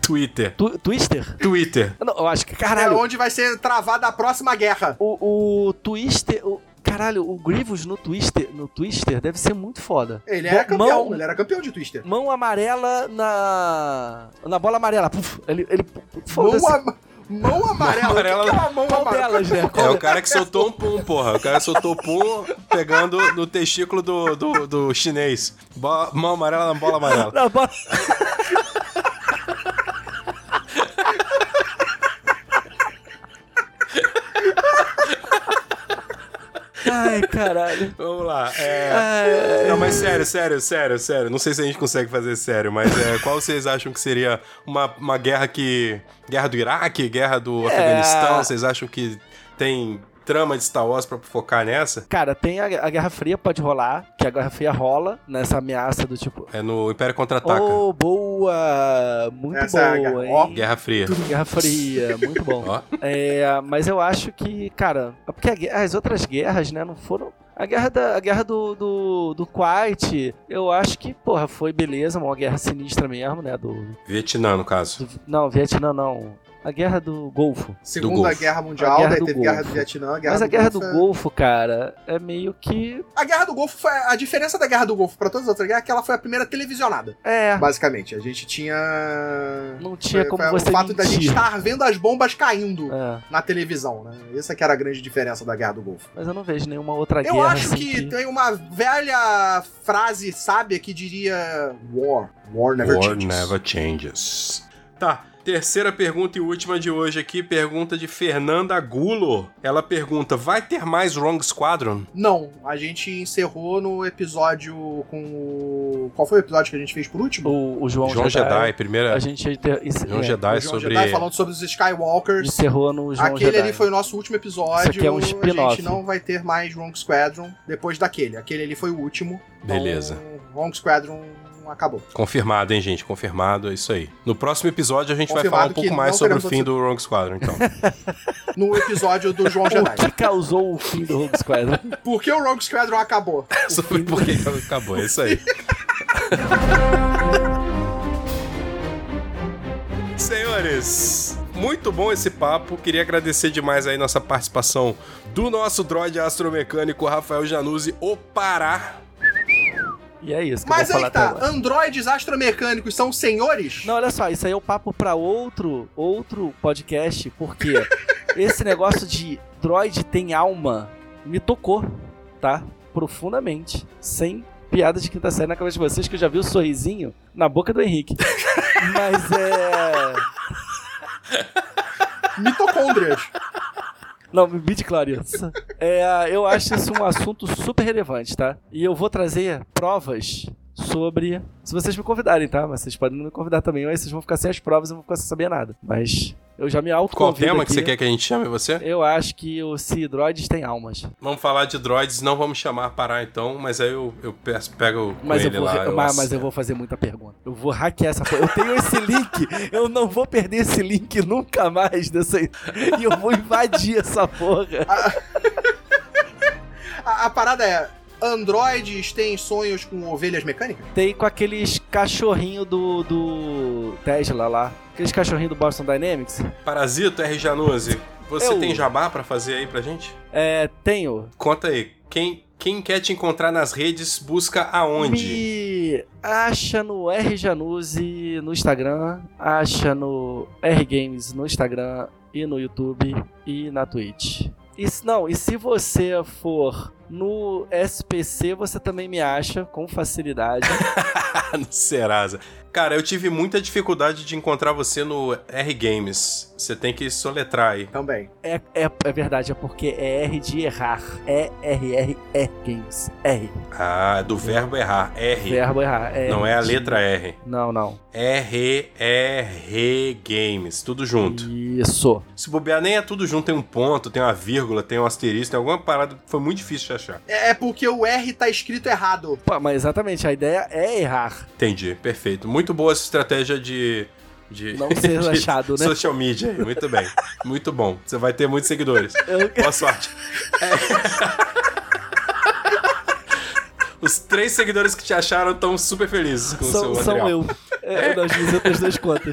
Twitter. Tu- Twister? Twitter. Não, eu acho que. É Caralho, onde vai ser travada a próxima guerra. o, o Twister. O, caralho, o Grievous no Twister, no Twister deve ser muito foda. Ele era Mão- campeão, ele era campeão de Twister. Mão amarela na. Na bola amarela. Puf, ele. ele Mão, foda-se. am- mão amarela. amarela. O que que é uma mão Qual amarela? delas, né? É o cara que soltou um pum, porra. O cara soltou pum pegando no testículo do, do, do chinês. Bola, mão amarela na bola amarela. Na bola. Ai, caralho. Vamos lá. É... Ai, Não, mas sério, sério, sério, sério. Não sei se a gente consegue fazer sério, mas é, qual vocês acham que seria uma, uma guerra que. Guerra do Iraque, guerra do Afeganistão? Vocês acham que tem trama de Star Wars pra focar nessa. Cara, tem a, a Guerra Fria, pode rolar, que a Guerra Fria rola nessa ameaça do tipo. É no Império Contra-Ataca. Oh, boa! Muito Essa é a boa, guerra- hein? Guerra Fria. Guerra Fria, muito bom. Ó. É, mas eu acho que, cara, é porque as outras guerras, né, não foram. A guerra, da, a guerra do, do, do Kuwait, eu acho que, porra, foi beleza, uma guerra sinistra mesmo, né? Do, Vietnã, no caso. do- não, Vietnã não. A guerra do Golfo. Segunda Golfo. Guerra A Mundial, Guerra daí do teve Guerra Golfo. do Vietnã, a Guerra Mas do a guerra do Golfo é- Golfo, cara, é meio que. A Guerra do Golfo foi. A diferença da Guerra do Golfo pra todas as outras guerras é que ela foi a primeira televisionada. É. Basicamente. A gente tinha. Não tinha foi- como foi você O fato da gente mentir. estar vendo as bombas caindo É, na televisão, né? Essa que era a grande diferença da Guerra do Golfo. mas eu não vejo nenhuma outra Eu guerra acho assim que tem uma velha frase sábia que diria War. War never War changes. never changes. Tá. Terceira pergunta e última de hoje aqui, pergunta de Fernanda Gulo. Ela pergunta: vai ter mais Wrong Squadron? Não, a gente encerrou no episódio com o. Qual foi o episódio que a gente fez por último? O, o João, João Jedi, Jedi. primeira. A gente inter- João é, Jedi o João sobre. Jedi falando sobre os Skywalkers. encerrou no João Aquele Jedi. ali foi o nosso último episódio. Isso aqui é um A spin-off. gente não vai ter mais Wrong Squadron depois daquele. Aquele ali foi o último. Beleza. Então, Wrong Squadron acabou. Confirmado, hein, gente? Confirmado, é isso aí. No próximo episódio a gente vai falar um pouco mais sobre o fim do Wrong Squadron, então. No episódio do João O Jedi. que causou o fim do Rogue Squadron? Por que o Rogue Squadron acabou? Sobre por que acabou, é isso aí. Senhores, muito bom esse papo. Queria agradecer demais aí nossa participação do nosso droid astromecânico Rafael Januzzi, o Pará. E é isso Mas aí tá, androides astromecânicos são senhores? Não, olha só, isso aí é o papo pra outro, outro podcast, porque esse negócio de droid tem alma me tocou, tá? Profundamente. Sem piada de quinta série na cabeça de vocês, que eu já vi o sorrisinho na boca do Henrique. Mas é. Mitocôndrias. Não, midi-chlorians. É, eu acho isso um assunto super relevante, tá? E eu vou trazer provas sobre. Se vocês me convidarem, tá? Mas vocês podem não me convidar também, aí vocês vão ficar sem as provas e eu não vou ficar sem saber nada. Mas eu já me Qual autoconvido tema aqui. que você quer que a gente chame você? Eu acho que os se droids têm almas. Vamos falar de droids, não vamos chamar Pará então, mas aí eu, eu peço, pego Mas eu, vou, lá. eu mas, mas eu vou fazer muita pergunta. Eu vou hackear essa porra. Eu tenho esse link. Eu não vou perder esse link nunca mais dessa. E eu vou invadir essa porra. A, a parada é: androides têm sonhos com ovelhas mecânicas? Tem com aqueles cachorrinho do, do Tesla lá. Aqueles cachorrinho do Boston Dynamics. Parasito R. Januzzi, você Eu- tem jabá pra fazer aí pra gente? É, tenho. Conta aí, quem, quem quer te encontrar nas redes, busca aonde? Me acha no R Januzzi no Instagram, acha no R Games no Instagram e no YouTube e na Twitch. E se, não, e se você for no SPC, você também me acha com facilidade. no Serasa. Cara, eu tive muita dificuldade de encontrar você no R Games. Você tem que soletrar aí. Também. é, é, é verdade, é porque é R de errar. É R-R R Games. R. Ah, do verbo errar. R. Verbo errar. É Não é a letra R. Não, não. R, R Games. Tudo junto. Isso. Se bobear, nem é tudo junto. Tem um ponto, tem uma vírgula, tem um asterisco, tem alguma parada que foi muito difícil achar. É, é porque o R tá escrito errado. Pô, mas exatamente, a ideia é errar. Entendi, perfeito. Muito boa essa estratégia de. de Não ser de achado, né? Social media aí. Muito bem. Muito bom. Você vai ter muitos seguidores. Eu- Boa sorte. É. Os três seguidores que te acharam estão super felizes com o são, seu são material. eu. É, nas minhas outras duas contas.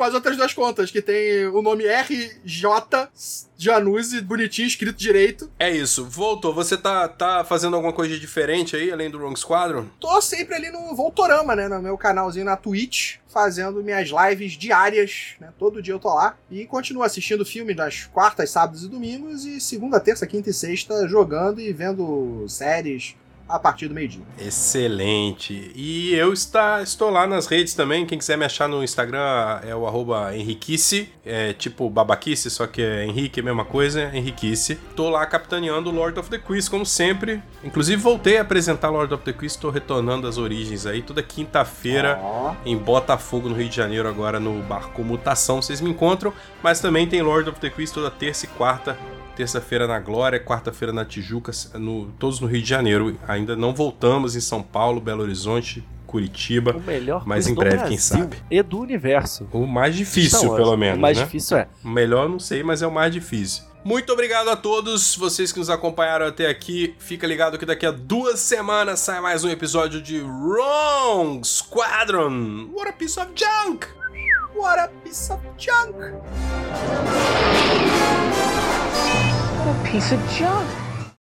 Com as outras duas contas, que tem o nome RJ Januzzi, bonitinho, escrito direito. É isso. Voltou. Você tá, tá fazendo alguma coisa diferente aí, além do Wrong Squadron? Tô sempre ali no Voltorama, né? No meu canalzinho na Twitch, fazendo minhas lives diárias, né? Todo dia eu tô lá. E continuo assistindo filme nas quartas, sábados e domingos. E segunda, terça, quinta e sexta jogando e vendo séries a partir do meio-dia. Excelente. E eu está, estou lá nas redes também. Quem quiser me achar no Instagram é o arroba Henriquice. É tipo babaquice, só que é Henrique, a mesma coisa, Henriquice. Tô lá capitaneando o Lord of the Quiz, como sempre. Inclusive voltei a apresentar Lord of the Quiz, tô retornando às origens aí. Toda quinta-feira Ó. em Botafogo, no Rio de Janeiro, agora no Barco Mutação. Vocês me encontram, mas também tem Lord of the Quiz toda terça e quarta. Terça-feira na Glória, quarta-feira na Tijuca, no, todos no Rio de Janeiro. Ainda não voltamos em São Paulo, Belo Horizonte, Curitiba. O melhor Mas em breve, Brasil quem sabe. E do universo. O mais difícil, Wars. pelo menos. O mais né? difícil é. O melhor não sei, mas é o mais difícil. Muito obrigado a todos vocês que nos acompanharam até aqui. Fica ligado que daqui a duas semanas sai mais um episódio de Wrong Squadron. What a piece of junk! What a piece of junk! A piece of junk.